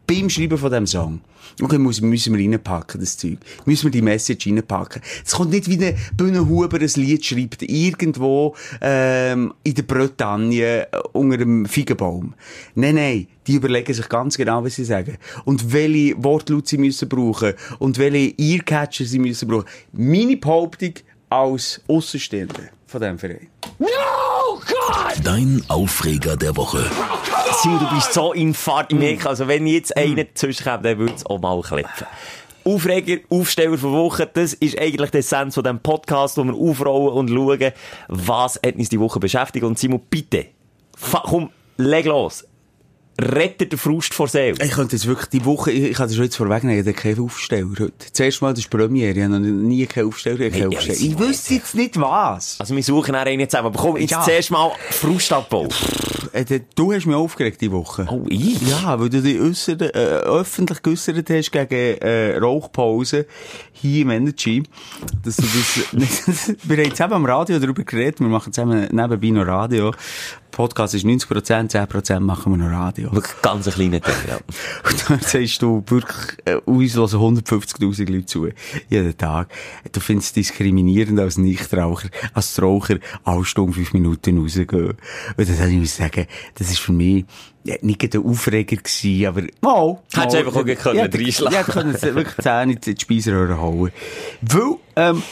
Beim Schreiben von diesem Song. Okay, muss, müssen wir reinpacken, das Zeug. Müssen wir die Message reinpacken. Es kommt nicht wie ein Bühnenhuber ein Lied schreibt, irgendwo, ähm, in der Bretagne, äh, unter einem Feigenbaum. Nein, nein. Die überlegen sich ganz genau, was sie sagen. Und welche Wortlaut sie müssen brauchen. Und welche Earcatcher sie müssen brauchen. Meine Behauptung als Aussenstehende von diesem Verein. Dein Aufreger der Woche. Simon, du bist so in Fahrt, ich merke, also wenn jetzt einer zwischenkommt, dann würde es auch mal klepfen. Aufreger, Aufsteller von Woche, das ist eigentlich der Essenz von diesem Podcast, wo wir aufrollen und schauen, was hat uns die Woche beschäftigt. Und Simon, bitte, komm, leg los. Rette den Frust vor Seele. Ich könnte jetzt wirklich die Woche, ich, ich kann das schon jetzt vorwegnehmen, ich habe keinen Aufsteller heute. Zuerst mal, das ist Premiere, ich habe noch nie keinen Aufsteller, ich, Hey, keinen ja, Aufsteller. ich wüsste jetzt nicht was. Also wir suchen auch einen zusammen, aber komm, jetzt Ja. zuerst mal Frust abbauen. Äh, Du hast mich aufgeregt die Woche. Oh, ich? Ja, weil du dich äussert, äh, öffentlich geäussert hast gegen äh, Rauchpause hier im Energy. Dass du das, wir haben zusammen am Radio darüber geredet, wir machen zusammen nebenbei noch Radio. Podcast ist 90%, 10% machen wir noch Radio. Wirklich ganz ein kleiner Teil. Ja. Und dann sagst du wirklich, äh, uns hören 150.000 Leute zu. Jeden Tag. Du findest es diskriminierend als Nichtraucher, als Raucher, alle Stunden fünf Minuten rausgehen. Und dann muss ich sagen, das ist für mich, ja, nicht ein Aufreger gewesen, aber, mal. Hättest mal. einfach auch können ja, reinschlagen. Ja, können sie wirklich die Zähne in die Speiseröhre hauen. Weil, ähm,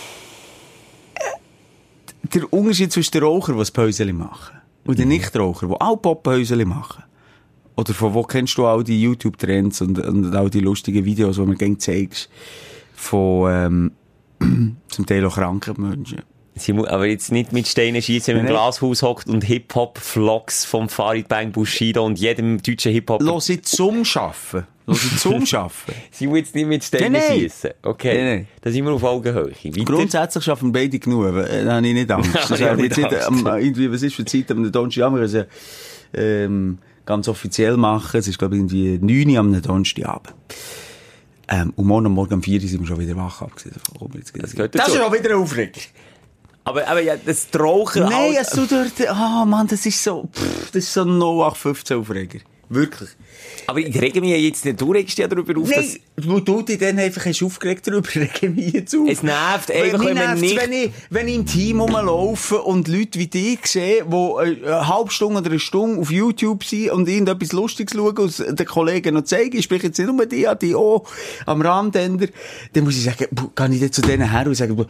äh, der Unterschied zwischen den Rauchern, das Päuseli machen, und den Nichtrauchern, die auch Pop-Päuseli machen, oder von wo kennst du all die YouTube-Trends und, und all die lustigen Videos, die man gerne zeigst? Von, ähm, zum Teil auch kranken Menschen. Simon, aber jetzt nicht mit Steinen schießen, wenn man im. Glashaus hockt und Hip-Hop-Vlogs vom Farid Bang Bushido und jedem deutschen Hip-Hop. Los ich zum Schaffen. Los ich zum Schaffen. Simon, jetzt nicht mit Steinen Nein, nein. schießen. Okay. Nein, nein. Da sind wir auf Augenhöhe. Weiter. Grundsätzlich schaffen beide genug, äh, da habe ich nicht Angst. Das wäre mir nicht Angst. ähm, irgendwie, was ist für Zeit am Donnerstag? Ja, ja, ähm, ganz offiziell machen. Es ist, glaube ich, irgendwie 9 Uhr am Donnerstagabend. Ähm, und morgen, morgen um 4 Uhr sind wir schon wieder wach, abgesehen davon. Komm, jetzt das, das ist schon wieder ein Aufreger. Aber, aber ja, das Rauchen Nein, es tut dort, ah, Mann, das ist so, pff, das ist so ein 0815 Aufreger. Wirklich. aber ich rege mich jetzt nicht, du regst dich ja darüber auf, Nein, wo du dich dann einfach hast aufgeregt darüber, rege mich jetzt auf. es nervt Weil einfach, wenn man nervt's, nicht, wenn ich, wenn ich im Team rumlaufe und Leute wie dich sehe, die äh, eine halbe Stunde oder eine Stunde auf YouTube sind und irgendetwas Lustiges schauen und den Kollegen noch zeigen, ich spreche jetzt nicht nur die, die auch am Randender, dann muss ich sagen, kann ich dann zu denen her und sagen,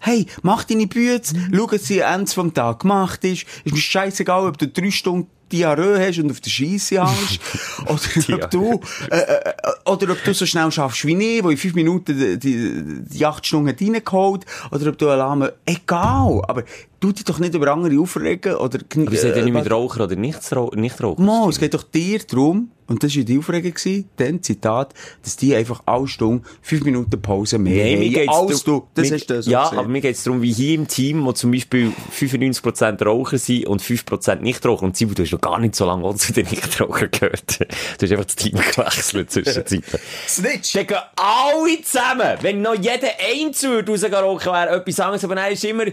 hey, mach deine Bütze, schau, dass sie Ende vom Tag gemacht ist, ist mir scheißegal, ob du drei Stunden Diarrhoe hast und auf der Scheisse hängst. oder ob du, äh, äh, oder ob du so schnell schaffst wie ich, wo in fünf Minuten die, die, die acht Stunden reingeholt. Oder ob du Alarm, egal. Aber du dich doch nicht über andere aufregen oder, Aber es hat ja nicht mit Raucher oder Nichtraucher. Nicht Mo, es geht doch dir darum, und das war die Aufregung, gewesen, dann Zitat, dass die einfach alle Stunden fünf Minuten Pause mehr Nee, mir haben geht's als du. Das mir- ist das, so Ja, gesehen. aber mir geht es darum, wie hier im Team, wo zum Beispiel 95% Raucher sind und 5% Nichtraucher. Und Simon, du hast noch gar nicht so lange zu den Nichtrauchern gehört. Du hast einfach das Team gewechselt zwischenzeitlich. Snitch! Dann gehen alle zusammen, wenn noch jeder Einzelne würde rausgehen rauchen wäre, etwas anderes, aber nein, ist immer,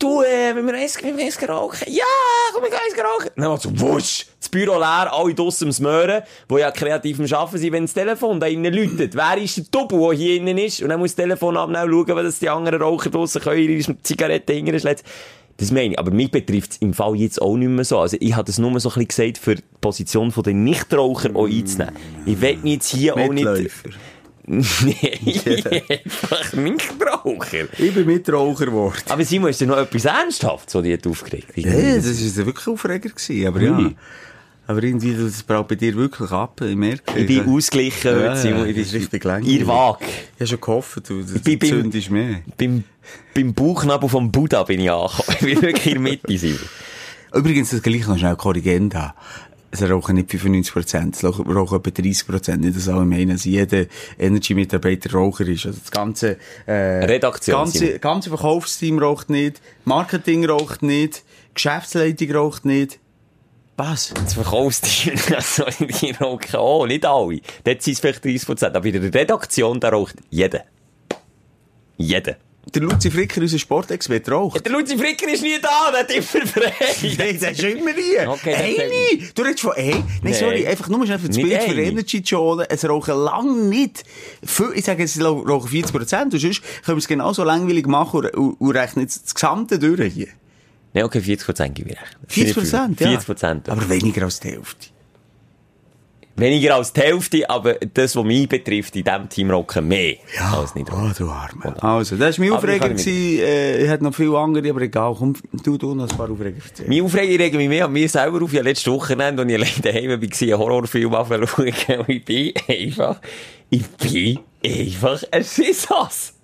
du, äh, wenn wir eins, wenn wir eins rauchen, ja, komm, wir gehen eins rauchen. Dann so, wusch, das Büro leer, alle draussen am Smören, wo ja kreativ am Arbeiten sind, wenn das Telefon da innen läutet. Wer ist der Double, der hier innen ist? Und dann muss das Telefon abnehmen, schauen, wenn das die anderen Raucher draussen können, ihre Zigaretten hinterschlägt. Das meine ich. Aber mich betrifft es im Fall jetzt auch nicht mehr so. Also, ich habe das nur so ein bisschen gesagt, für die Position der Nichtraucher auch einzunehmen. Ich will jetzt hier auch nicht... Nein, einfach Nichtraucher. Ich bin Mitraucher geworden. Aber Simon, ist denn noch etwas Ernsthaftes, was dich hat aufgeregt Ja, das war wirklich Aufreger, gewesen, aber ja. Ui. Aber irgendwie, das braucht bei dir wirklich ab, ich merke. Ich bin ausgeglichen Ja, heute, Simon. ja, Ich bin richtig langweilig. Ihr Wag. Ich habe schon gehofft, du, du beim- zündest mehr. Beim, beim Bauchnabel vom Buddha bin ich angekommen. Ich bin wirklich in der Mitte, Simon. Übrigens, das gleich noch schnell Korrigenda. Es rauchen nicht 95%, es rauchen etwa 30%. Nicht, dass alle meinen, dass jeder Energy-Mitarbeiter Raucher ist. Also das ganze, äh, Redaktion, ganze, ganze Verkaufsteam raucht nicht, Marketing raucht nicht, Geschäftsleitung raucht nicht. Was? Das Verkaufsteam, also die rauchen auch, nicht alle. Dort sind es vielleicht 30%. Aber in der Redaktion, da raucht jeder. Jeder. Der Luzi Fricker, unser Sportexperte, raucht. Der Luzi Fricker ist nie da, der hat immer frei. Nein, das ist immer nie. Okay, Eine! Du redest von ein. Nein, Nein. sorry, einfach nur schnell für das Bild für. Energy schonen. Es rauchen lang nicht. Ich sage, es rauchen 40 Prozent. Und sonst können wir es genauso langweilig machen und, und, und rechnen das Gesamte durch hier. Nein, okay, 40% gebe ich recht. 40 Prozent, ja. 40%. Aber weniger als die Hälfte. Weniger als die Hälfte, aber das, was mich betrifft, in diesem Team rauchen mehr als nicht. Oh, du Arme. Also, das war mein Aber ich. Äh, ich hatte noch viele andere, aber egal. Komm, du, du noch ein paar Aufreger erzählen. Meine Aufregung regt mich mehr an mir selber auf. Ja, letzte Wochenende, als ich allein daheim war, einen Horrorfilm anschauen und ich bin einfach, ich bin einfach ein Schissass.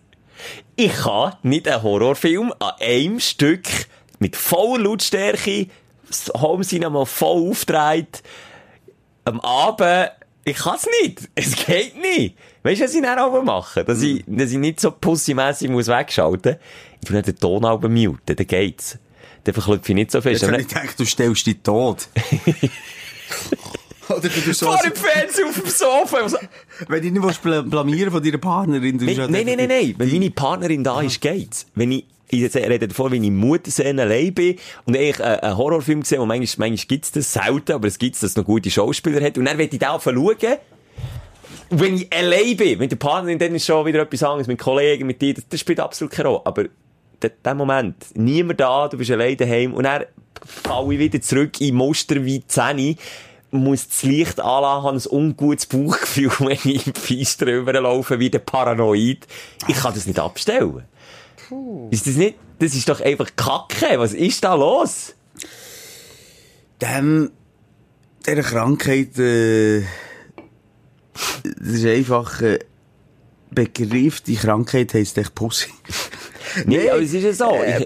Ich kann nicht einen Horrorfilm an einem Stück mit voller Lautstärke, das Home Cinema voll aufdreht, am Abend, ich kann's nicht. Es geht nicht. Weißt du, was ich dann aber mache? Dass ich, dass ich nicht so pussymässig muss wegschalten muss. Ich tue nicht den Ton aber muten, dann geht's. Dann verklüpfe ich nicht so fest. Jetzt habe ich gedacht, du stellst dich tot. Oder du so, Vor dem Fernsehen auf dem Sofa. Also, wenn du nicht blamieren von deiner Partnerin. du Nein, nein, nein, nein. Wenn meine Partnerin da ist, geht's. Wenn ich, ich rede davon, wenn ich Mutterszene allein bin und ich äh, einen Horrorfilm sehe, wo manchmal, manchmal gibt's das selten, aber es gibt's, dass es noch gute Schauspieler hat. Und dann will ich da schauen. Wenn ich allein bin, mit der Partnerin, dann ist schon wieder etwas anderes, mit Kollegen, mit dir, das, das spielt absolut keine Rolle. Aber der, der Moment, niemand da, du bist allein daheim und dann falle ich wieder zurück in Muster wie die Zähne, muss das Licht anlassen, habe ein ungutes Bauchgefühl, wenn ich im Fies drüber laufe, wie der Paranoid. Ich kann das nicht abstellen. Ist das nicht, das ist doch einfach Kacke. Was ist da los? Dem, dieser Krankheit, äh, das ist einfach, äh, Begriff, die Krankheit heisst echt Pussy. Nee, aber es ist ja so. Äh,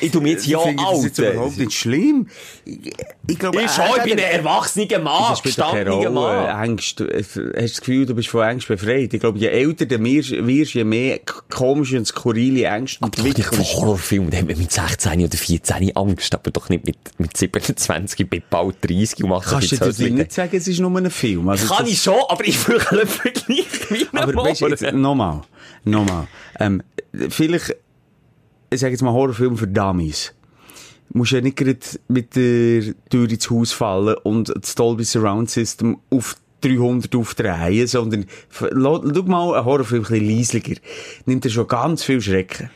Ich, ich tu mich jetzt ja Ich finde das jetzt überhaupt alt. nicht schlimm. Ich, ich glaube, Ich schon, ich bin ein erwachsener Mann, doch gestandener. Mann. Angst, du- hast du das Gefühl, du bist von Angst befreit? Ich glaube, je älter du wirst, je mehr komische und skurrile Ängste Doch nicht von entwickelst. Horrorfilmen, da haben wir mit 16 oder 14 Angst, aber doch nicht mit, mit 27, ich bin bald 30 und mache Kannst du dir nicht sagen, es ist nur ein Film? Also Kann ich schon, aber ich will einen Vergleich wie ein Aber weißt du, nochmal, nochmal. Ähm, vielleicht, ich sage jetzt mal Horrorfilm für Dummies. Du musst ja nicht gerade mit der Tür ins Haus fallen und das Dolby Surround System auf 300 aufdrehen, sondern schau mal einen Horrorfilm ein bisschen leislicher. Nimmt er schon ganz viel Schrecken.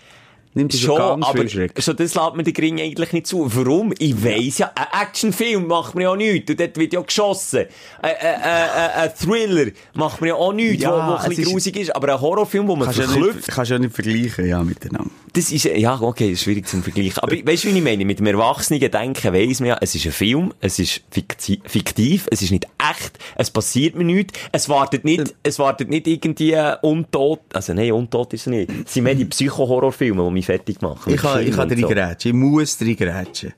Nimmt er schon, Schon, ganz aber viel Schrecken. schon das lässt mir der Gring eigentlich nicht zu. Warum? Ich weiss ja, ein Actionfilm macht mir ja nichts. Und dort wird ja geschossen. Ein, ein, ein, ein Thriller macht mir ja auch nichts, Ja, wo, wo ein bisschen ist- grusig ist. Aber ein Horrorfilm, wo man Kannst du ja, verklüpft. nicht, kannst du ja nicht vergleichen, ja, miteinander. Das ist, ja, okay, das ist schwierig zum Vergleichen. Aber weißt du, wie ich meine? Mit dem erwachsenen Denken weiss man ja, es ist ein Film, es ist fikti- fiktiv, es ist nicht echt, es passiert mir nichts, es wartet nicht, es wartet nicht irgendwie untot, also nein, untot ist es nicht. Es sind mehr die Psycho-Horrorfilme, die mich fertig machen. Ich kann, ich kann drin so. grätschen. Ich muss drin grätschen.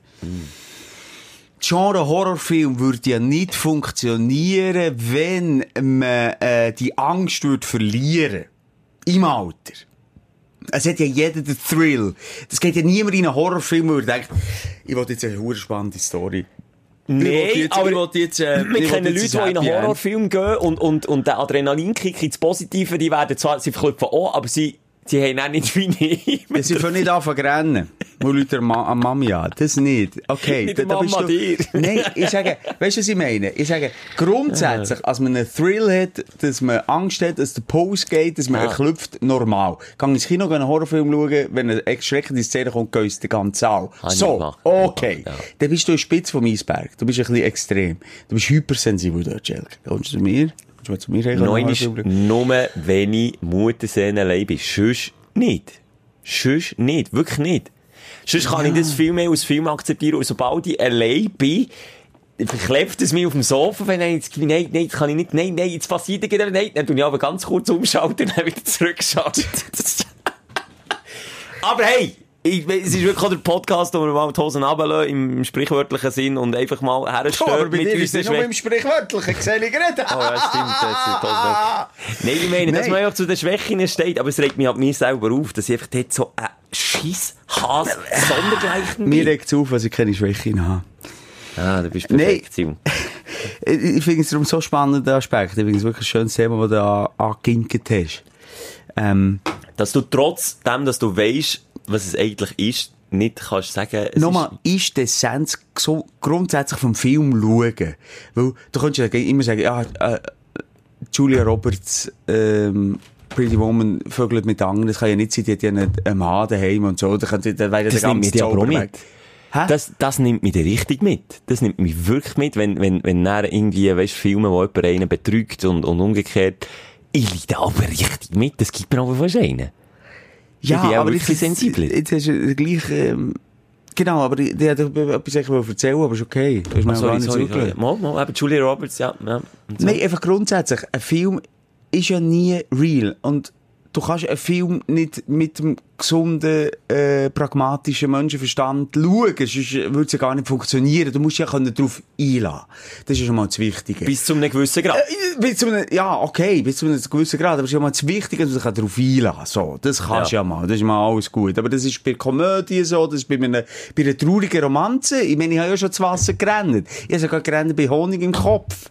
Genre Horrorfilm würde ja nicht funktionieren, wenn man äh, die Angst würde verlieren. Im Alter. Es hat ja jeder den Thrill. Das geht ja niemand in einen Horrorfilm, wo er denkt, ich will jetzt eine spannende Story. jetzt, aber ich will jetzt, äh, wir kennen jetzt Leute, die in einen. Horrorfilm gehen und, und, und der Adrenalinkick ins Positive, die werden zwar, sie verklüpfen auch, aber sie, sie haben auch nicht wie ich. Ja, sie können nicht anfangen rennen. Wo Leute an Ma- an Mami an. Das nicht. Okay. Nicht da- da bist du- dir. Nein, ich sage, weißt du, was ich meine? Ich sage, grundsätzlich, als man einen Thrill hat, dass man Angst hat, dass der Pose geht, dass man erklüpft, normal. Gang ins Kino, einen Horrorfilm schauen, wenn eine erschreckende Szene kommt, gehst du den ganzen Saal. So, okay. Ja. Dann bist du ein Spitz vom Eisberg. Du bist ein bisschen extrem. Du bist hypersensibel dort, Jelke. Kommst du zu mir? Kommst du mal zu mir? Schauen? nur, wenn ich Mutterseelen allein bin. Sonst nicht. Sonst nicht. Wirklich nicht. Sonst kann ich das viel mehr als Film akzeptieren. Und sobald ich allein bin, verklebt es mich auf dem Sofa, wenn ich jetzt, nein, nein, das kann ich nicht, nein, nein, jetzt passiert gerade, nein, dann tue ich aber ganz kurz umschalten und dann wieder zurückschalten. aber hey! Ich, es ist wirklich auch der Podcast, wo wir mal die Hosen runterlassen, im sprichwörtlichen Sinn, und einfach mal Oh, herstehen aber bei dir ist es nur im Sprichwörtlichen. Sehe ich gerade. Oh ja, stimmt. Das ist toll. Nein, ich meine, dass Nein. man auch zu den Schwächen steht, aber es regt mich halt mir selber auf, dass ich einfach dort so ein Schiss, Hass, Sondergleichen Mir regt es auf, dass ich keine Schwächen habe. Ah, du bist perfekt, Simon. Ich finde es darum so spannend, der Aspekt. Ich finde es wirklich ein schönes Thema, das du da angeginkt hast. Ähm, Dass du trotzdem, dass du weißt, was es eigentlich ist, nicht kannst sagen, es nochmal, ist die Essenz so grundsätzlich vom Film schauen? Weil, du könntest ja immer sagen, ja, äh, Julia Roberts, ähm, Pretty Woman vögelt mit anderen, das kann ja nicht sein, die hat ja einen, Mann daheim und so, da könnte, da wäre Das der ganze Zauber mit. weg. Hä? Das, das nimmt mich richtig mit. Das nimmt mich wirklich mit, wenn, wenn, wenn dann irgendwie, weißt, Filme, wo jemand einen betrügt und, und umgekehrt. Ich leide aber richtig mit. Das gibt mir aber fast einen. Ja, Ich bin auch wirklich jetzt, sensibler. Jetzt hast du gleich, ähm, genau, aber etwas ich wollte erzählen, aber ist okay. Du hast mir Ah, gar nicht zugelassen. Mal, mal, eben Julia Roberts, ja. ja. So. Nein, einfach grundsätzlich. Ein Film ist ja nie real. Und du kannst einen Film nicht mit dem gesunden, äh, pragmatischen Menschenverstand schauen. Sonst würde es ja gar nicht funktionieren. Du musst ja können darauf einlassen. Das ist schon mal das Wichtige. Bis zu einem gewissen Grad. Äh, bis zu einem, ja, okay, bis zu einem gewissen Grad. Aber es ist ja mal das Wichtige, dass du dich darauf einlassen So, das kannst du Ja. ja. mal. Das ist mal alles gut. Aber das ist bei Komödien so, das ist bei einer, bei einer traurigen Romanze. Ich meine, ich habe ja schon das Wasser gerannt. Ich habe sogar gerannt bei Honig im Kopf.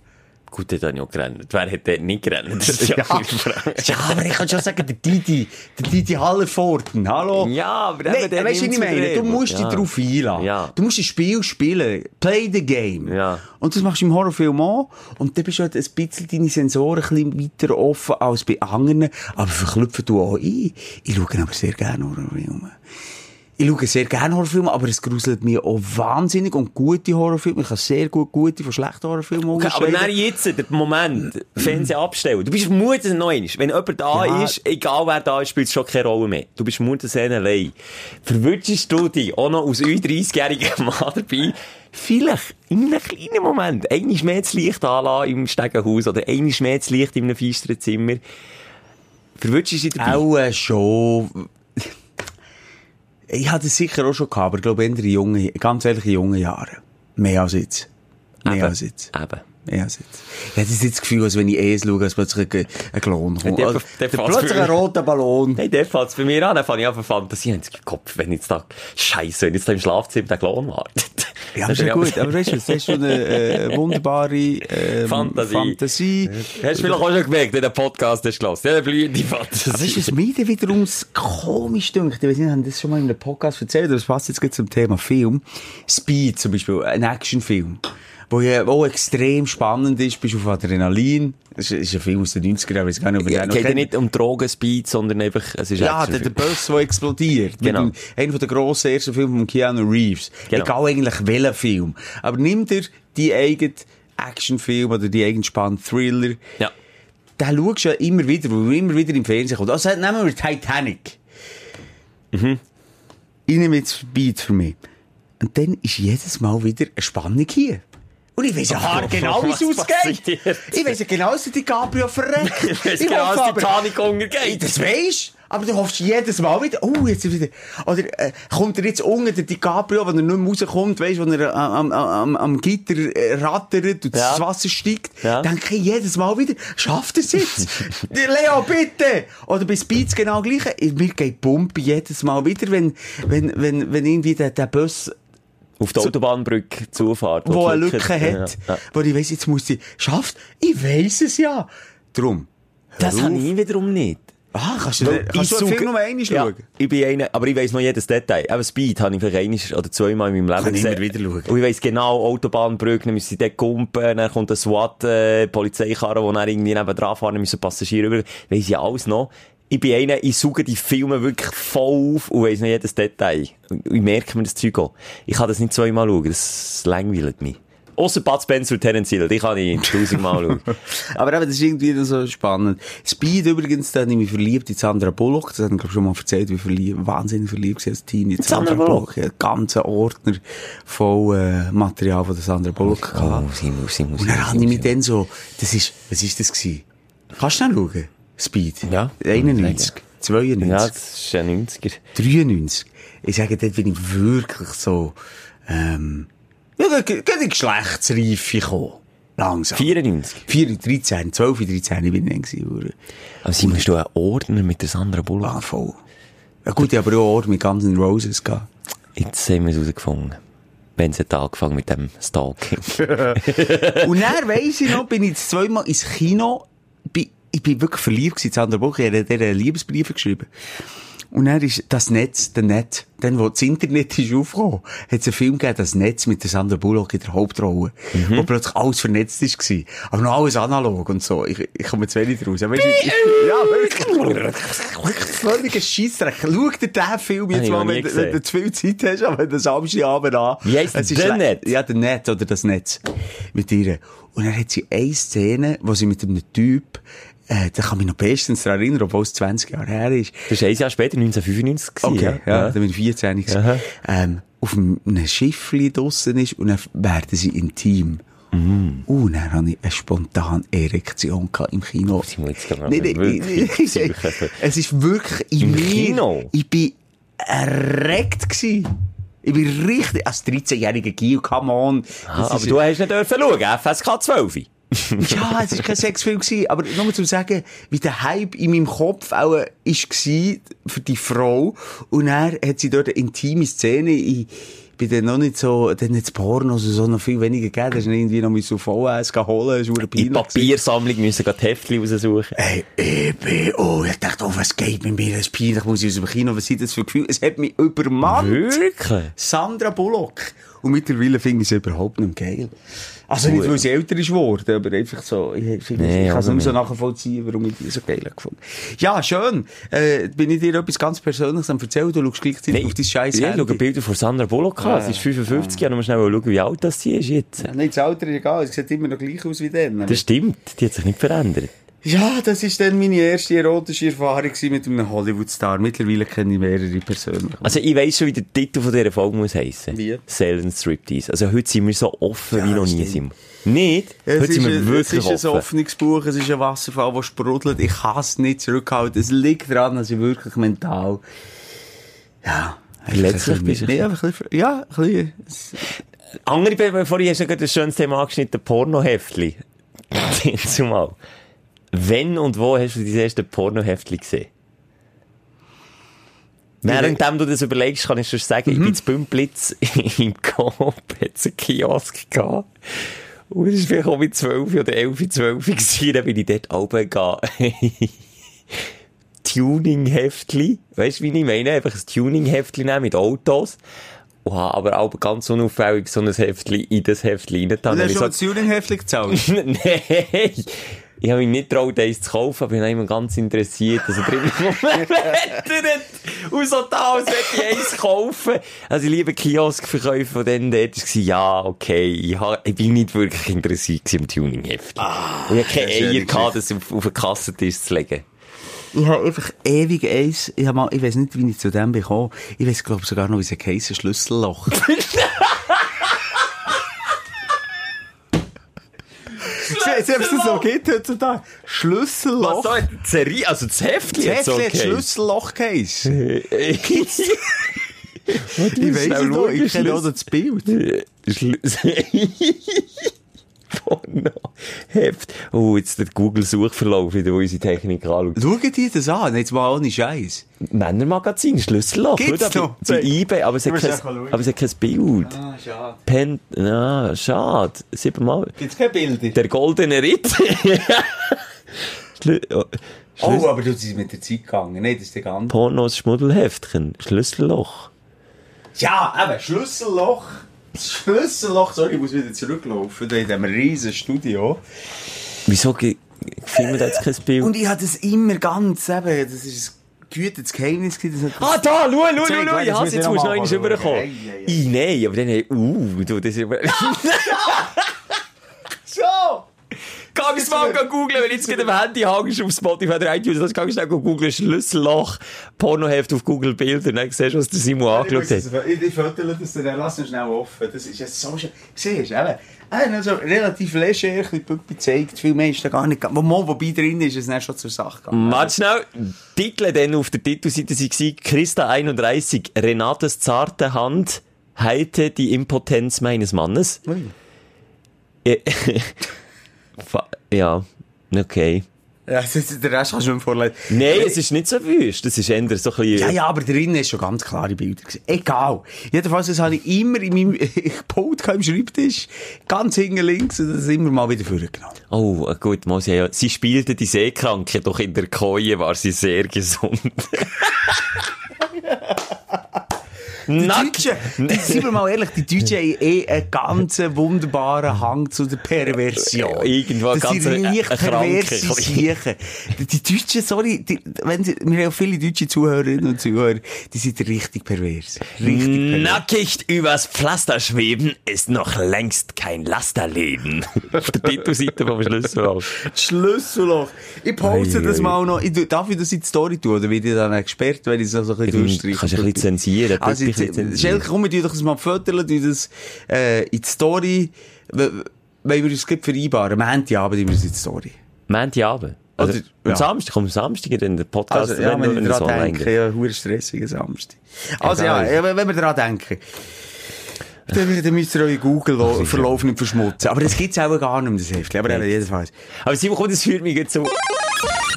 Gut, der hat ja auch gerannt. Wer hat dort nicht gerannt? Das ist ja, Ja. die Frage. Ja, aber ich kann schon sagen, der Didi, der Didi Hallerforten, hallo? Ja, aber Nein, der weißt ich meine? Du musst dich darauf einlassen. Ja. Du musst das Spiel spielen. Play the game. Ja. Und das machst du im Horrorfilm auch. Und dann bist du halt ein bisschen deine Sensoren ein bisschen weiter offen als bei anderen. Aber verklüpfen du auch ein. Ich schaue aber sehr gerne Horrorfilme. Ich schaue sehr gerne Horrorfilme, aber es gruselt mich auch wahnsinnig. Und gute Horrorfilme, ich kann sehr gut gute von schlechten Horrorfilmen Okay, aber dann jetzt, der Moment, Fernsehen abstellen. Du bist Mutter noch einmal. Wenn jemand da Ja. ist, egal wer da ist, spielt es schon keine Rolle mehr. Du bist Mutter allein. Verwünschst du dich auch noch als 30-jähriger Mann dabei, vielleicht in einem kleinen Moment einmal mehr das Licht anlassen im Stegenhaus oder einmal mehr das Licht in einem feisteren Zimmer. Verwünschst du dich dabei? Auch schon. Ich hatte es sicher auch schon gehabt, aber ich glaube, in jungen, ganz ehrlich, in jungen Jahren. Mehr als jetzt. Mehr Eben. als jetzt. Eben. Mehr als jetzt. Ich hatte jetzt das Gefühl, als wenn ich eh schaue, als plötzlich ein, ein Klon kommt. Der- Also, der der plötzlich ein roter Ballon. Nein, der fängt bei mir an, dann fange ich an für Fantasie, ich habe Kopf, wenn jetzt da, Scheiße, wenn jetzt da im Schlafzimmer der Klon wartet. Ja, aber ist ja gut. Aber weißt du, das ist schon eine äh, wunderbare ähm, Fantasie. Fantasie. Hast du vielleicht auch schon gemerkt, in dem Podcast du gelassen. Ja, blühende Fantasie. Aber du, was mir wiederum komisch dünkt? Ich weiß nicht, haben das schon mal in einem Podcast erzählt, aber das passt jetzt zum Thema Film. Speed zum Beispiel, ein Actionfilm. Wo ja auch extrem spannend ist, bist auf Adrenalin. Das ist, ein Film aus den 90er Jahren, ich gar nicht, ob Ja, geht ja nicht um Drogenspeed, sondern einfach, es ist Ja, der, der Bus, der explodiert. Genau. Dem, einer der grossen ersten Filme von Keanu Reeves. Genau. Egal eigentlich welcher Film. Aber nimm dir die eigenen Actionfilm oder die eigenen spannenden Thriller. Ja. Den schaust du ja immer wieder, weil er immer wieder im Fernsehen kommt. Also nehmen wir Titanic. ich nehme jetzt Speed für mich. Und dann ist jedes Mal wieder eine Spannung hier. Und ich weiss ja oh, genau, wie es ausgeht. Ich weiss ja genau, dass die Gabriel verreckt. Ich weiss genau, dass aber- Titanic untergeht. Das weisst aber du hoffst jedes Mal wieder, oh, jetzt ist wieder, oder, äh, kommt er jetzt unten, der DiCaprio, wenn er nicht mehr rauskommt, weisst, wenn er äh, am, am, am, am Gitter äh, rattert und Ja. das Wasser steigt, Ja. denke ich jedes Mal wieder, schafft er es jetzt? Leo, bitte! Oder bei Speeds genau gleich. Mir geht die Pumpe jedes Mal wieder, wenn, wenn, wenn, wenn irgendwie der, der Bus Auf der Autobahnbrücke Zufahrt. wo die eine Lücke hat, Ja, wo ich weiss, jetzt muss sie, schafft, ich weiss es ja. Drum. Das habe ich wiederum nicht. Ah, kannst du, Weil kannst du den suche- Film nur einmal ja, schauen? Ich bin einer, aber ich weiss noch jedes Detail. Eben Speed habe ich vielleicht einmal oder zweimal in meinem Leben Kann ich gesehen. wieder schauen. Und ich weiss genau, Autobahnbrücke, dann müssen sie dort kumpen, dann kommt ein SWAT, äh, Polizeikarre, wo dann irgendwie neben dran fahren, müssen Passagiere rüber. Weiss ich alles noch. Ich bin einer, ich suche die Filme wirklich voll auf und weiss noch jedes Detail. Ich merke mir das Zeug auch. Ich kann das nicht zweimal schauen, das langweilt mich. Ausser Bud Spencer und Terence Hill, die kann ich tausendmal schauen. Aber eben, das ist irgendwie so spannend. Speed übrigens, da habe ich mich verliebt in Sandra Bullock. Das hat ich glaube schon mal erzählt, wie verliebt, wahnsinnig verliebt sie als in Sandra, Sandra Bullock. Ja, ganzen Ordner voll äh, Material von der Sandra Bullock. Oh, sie muss, sie muss. Und dann habe ich mich dann so, das ist, was ist das gewesen? Kannst du schnell schauen? Speed? Ja. 91, 92, Ja, das ist ja 90er. 93. Ich sage, dort bin ich wirklich so, ähm, ja, da geht die Geschlechtsreife gekommen. Langsam. 94. 4, 13, 12, 13 bin ich dann gewesen. Aber sie musst du einen Ordner mit der Sandra Bullock. Ah, voll. Ja gut, ich habe auch Ort mit Guns N' Roses gehabt. Jetzt haben wir es herausgefunden. Wenn sie angefangen mit dem Stalking. Und dann weiss ich noch, bin ich zweimal ins Kino, ich bin wirklich verliebt in Sandra Bullock, ich habe ihr Liebesbriefe geschrieben. Und dann ist das Netz, der Netz, dann, wo das Internet ist aufgekommen, hat es einen Film gegeben, das Netz mit der Sandra Bullock in der Hauptrolle, wo plötzlich alles vernetzt ist gewesen. Aber noch alles analog und so. Ich, ich komme jetzt wenig draus. Aber ja, wirklich. Völliger Scheissdreck. Schau dir diesen Film jetzt mal, wenn, wenn du zu viel Zeit hast, aber du Samstagabend an. Wie heisst Es ist Netz? Ja, der Netz oder das Netz. Mit ihr. Und dann hat sie eine Szene, wo sie mit einem Typ, äh, da kann mich noch bestens daran erinnern, obwohl es 20 Jahre her ist. Das war ein Jahr später, 1995. gewesen, Okay, ja, da bin ich 14 gewesen. Aha. ähm, auf einem Schiffli draussen ist und dann werden sie intim. Mhm. Und dann hatte ich eine spontane Erektion im Kino. Sie muss gerade Nee, nee, nee. Es ist wirklich in Im mir. Kino? Ich bin erregt gewesen. Ich bin richtig, als 13-jähriger Gil, come on. Ah, aber ist- du hast nicht dürfen schauen, FSK 12. ja, es war kein Sexfilm, gewesen, aber nur mal zu sagen, wie der Hype in meinem Kopf auch ist gsi für die Frau. Und er hat sie dort eine intime Szene. Ich bin dann noch nicht so, dann es Pornos und so noch viel weniger gegeben. Da du irgendwie noch müssen auf VHS holen. Das war In Papiersammlung müssen gerade Heftchen raussuchen. Ey, ich bin, oh, ich dachte, oh, was geht mit mir? Das ist peinlich, muss ich aus dem Kino, was sind das für Gefühle? Es hat mich übermannt. Wirklich? Sandra Bullock. Und mittlerweile finde ich es überhaupt nicht geil. Also nicht, weil sie älter ist geworden, aber einfach so, ich, finde, Nee, ich kann es mehr so nachvollziehen, warum ich die so geil gefunden. Ja, schön. Äh, bin ich dir etwas ganz Persönliches am erzählen? Du schaust gleichzeitig auf dein scheiß Ja, ich schaue. Bilder von Sandra Bullock an. Sie ist 55, ja. mal schnell schauen, wie alt das sie ist jetzt. Nein, das Alter ist egal, es sieht immer noch gleich aus wie dann. Das stimmt, die hat sich nicht verändert. Ja, das ist dann meine erste erotische Erfahrung mit einem Hollywood-Star. Mittlerweile kenne ich mehrere persönlich. Also ich weiss schon, wie der Titel von dieser Folge muss heissen. Wie? Silent Striptease. Also heute sind wir so offen wie noch nie. Sind. Nicht? Es heute sind ist, wir ein, es wirklich ist ein offen. Öffnungsbuch, es ist ein Wasserfall, der sprudelt. Ich kann es nicht zurückhalten. Es liegt daran, dass ich wirklich mental, ja, ein bist bisschen- du. Einfach ein bisschen, ja, ein bisschen, Andere, vorhin hast du gerade ein schönes Thema angeschnitten, Pornoheftli. Zumal. Wenn und wo hast du dein erste Pornoheftli gesehen? Währenddem du das überlegst, kann ich schon sagen, ich bin zu Bümplitz im Coop, es einen Kiosk gehabt. Und es war vielleicht auch mit 12 oder 11, 12 gewesen, dann bin ich dort oben gegangen. Tuning-Heftli. Weißt du, wie ich meine? Einfach ein Tuning-Heftli nehmen mit Autos. Und habe aber auch ganz unauffällig so ein Heftli in das Heftli reingetan. Du hast schon ich das Tuning-Heftchen gezahlt. so, Nein! Ich habe mich nicht getraut, eins zu kaufen, aber ich bin immer ganz interessiert, er drin rumwettert. Und so da, als hätte ich eins kaufen. Also, ich liebe Kioskverkäufer von denen dort, war, ja, okay, ich, ha, ich bin nicht wirklich interessiert am Tuning-Heft. und ich hatte keine Eier gehabt, das auf, auf einen Kassentisch zu legen. Ich habe einfach ewig eins, ich, hab mal, ich weiß nicht, wie ich zu dem bekomme. Ich weiß, glaube sogar noch, wie es heisst, Schlüsselloch. Jetzt ob es das so geht heutzutage. Schlüsselloch. Was soll die Serie, also das Heftchen Das hat okay. Schlüsselloch geheissen. ich Ich weiss es noch, ich kenne auch das Bild. Porno. Heft. Oh, jetzt der Google-Suchverlauf wieder, wo unsere Technik anschaut. Schauen die das an, jetzt mal ohne Scheiß. Männermagazin, Schlüsselloch. Gibt's Schau noch? Bei eBay, aber es, hat kein, aber es hat kein Bild. Ah, schade. Pen, ah, schade. Siebenmal. Gibt's keine Bilder? Der goldene Ritter. Schlü oh, Oh, aber du bist mit der Zeit gegangen. Nein, das ist der ganze. Pornos Schmuddelheftchen. Schlüsselloch. Ja, eben, Schlüsselloch. Schlüsselloch, sorry, ich muss wieder zurücklaufen. Da in diesem riesen Studio. Wieso finden wir da jetzt kein Bild? Und ich hatte das immer ganz, eben, das ist ein gehütetes Geheimnis. Das hat Ah, da, schau, schau, schau, schau, das ich hasse, jetzt musst du noch noch mal einmal rüberkommen. schauen. Ei, ei, ei. I, nein, aber dann, hey, uh, du, das ist immer... Geh jetzt mal googeln, wenn jetzt gerade am Handy hängst auf Spotify oder iTunes, das kannst du schnell googeln, Schlüsselloch, Pornoheft auf Google Bilder, dann siehst du, was der Simon angeschaut hat. Ich, ich das dann, lass uns schnell offen. Das ist jetzt so schön. Siehst du, eben. Äh, so relativ leger, ein bisschen Puppi zeigt, viel mehr ist da gar nicht. Wo, wo, wobei drin ist, ist es dann schon zur Sache gegangen. Warte schnell, Titel dann auf der Titelseite waren Christa 31, Renates zarte Hand heilte die Impotenz meines Mannes. Ui. Ja, okay. Ja, das ist, der Rest kannst du nicht vorlesen. Nein, es ist nicht so wüst, es ist eher so ein bisschen... Ja, ja, aber drinnen ist schon ganz klare Bilder. Egal. Jedenfalls, das habe ich immer in meinem Pult im Schreibtisch, ganz hinten links, und das immer mal wieder vorgenommen. Oh, gut, muss ja. Sie spielte die Seekranke, doch in der Koje war sie sehr gesund. Die. Deutschen, die, sind wir mal ehrlich, die Deutschen haben eh einen ganz wunderbaren Hang zu der Perversion. Irgendwo das ganz sind Kranker. perverse Siechen. Die, Deutschen, sorry, die, wenn sie, wir haben auch viele deutsche Zuhörerinnen und Zuhörer, die sind richtig pervers. Richtig pervers. Nackig übers Pflaster schweben ist noch längst kein Lasterleben. Auf der Titelseite vom Schlüsselloch. Schlüsselloch. Ich poste Ei, das ei. mal noch. Ich, darf ich das in die Story tun? Oder werde ich dann gesperrt, wenn ich es noch so ein bisschen durchstreiche? Kannst du ein bisschen zensieren. Also, Schelke, komm, wir tun doch das mal fotografieren, tun das, äh, in die Story. Wenn wir uns gleich vereinbaren, Montagabend tun wir es in die Story. Montagabend. Also, Oder- am ja. Samstag, komm, am Samstag in der Podcast, Also, ja, wenn, wenn ich wir so daran denke, ja, hure stressiger Samstag. Also, ja, ja, wenn wir daran denken. Dann, dann müsst ihr euren Google-Verlauf nicht verschmutzen. Aber das gibt's auch gar nicht mehr, das Heftchen. Aber jedenfalls. Aber Simon, komm, das führt mich jetzt so...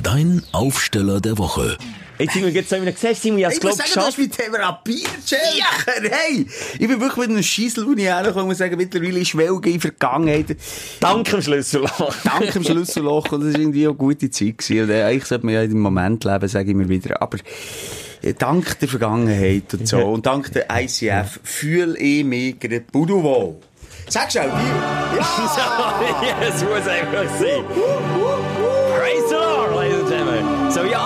Dein Aufsteller der Woche. Jetzt Simon, jetzt haben wir gesehen, Simon, ich hab's Ich muss glaub sagen, das geschafft. ist mit Therapie, Schelker. Hey, ich bin wirklich mit einem Scheissel, wo ich herkomme und sagen, mittlerweile ist Schwelge in Vergangenheit. Dank am Schlüsselloch. Dank dem Schlüsselloch. Und das war irgendwie auch eine gute Zeit. Gewesen. Und äh, eigentlich sollte man ja im Moment leben, sage ich mir wieder. Aber äh, dank der Vergangenheit und so, und dank der ICF, fühle ich mich gerade pudelwohl. Sagst du auch, wie? Ja! Es muss einfach sein.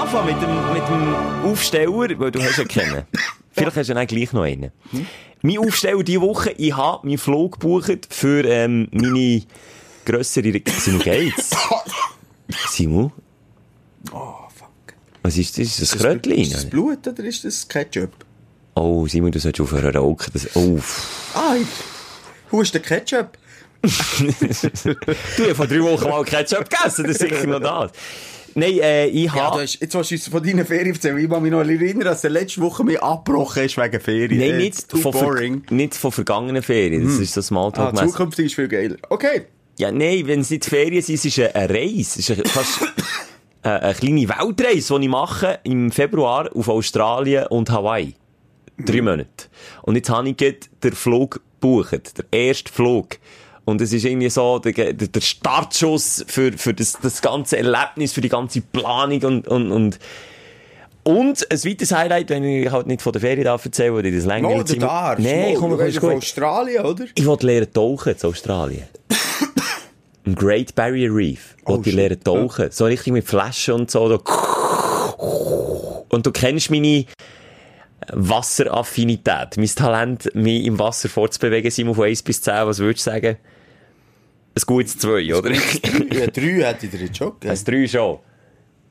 Anfangen mit dem, mit dem Aufsteller, weil du hast ja kennen. Vielleicht hast du dann gleich noch einen. Mein Aufsteller diese Woche, ich habe meinen Flug gebucht für ähm, meine grössere... Re- Simon, geht's? Simon? Oh, fuck. Was ist das? Ist das Ist Krötchen? das Blut oder ist das Ketchup? Oh, Simon, du solltest aufhören rauchen. Das, oh. Ah. Wo ist der Ketchup? Du hast vor drei Wochen mal Ketchup gegessen, das ist sicher noch das. Nein, äh, ich Ja, habe... du hast, jetzt willst du uns von deinen Ferien erzählen. Ich kann mich noch erinnern, dass du letzte Woche mich abgebrochen hast wegen Ferien. Nein, Äh, nicht von, ver boring. nicht von vergangenen Ferien. Das ist so Ah, Smalltalk-mässig. zukünftig ist viel geiler. Okay. Ja, nein, wenn es nicht Ferien sind, es ist eine, eine Reise. Es ist fast eine, eine kleine Weltreise, die ich mache im Februar auf Australien und Hawaii. Drei Monate. Und jetzt habe ich den Flug gebucht. Der erste Flug. Und es ist irgendwie so der, der, Startschuss für, für das, das ganze Erlebnis, für die ganze Planung und, und, und, und ein weiteres Highlight, wenn ich halt nicht von der Ferien darf erzählen, weil ich das länger No, du darfst. Nein, komm, du komm, von. Australien, oder? Ich wollte lernen tauchen in Australien. Im Great Barrier Reef. Oh, Wollte ich shit. lernen tauchen. So richtig mit Flaschen und so. Da. Und du kennst meine Wasseraffinität. Mein Talent, mich im Wasser fortzubewegen, Simon, von 1 bis 10. Was würdest du sagen? Ein gutes 2, oder? Ja, drei hätte ich dir jetzt schon gegeben. Ein 3 schon.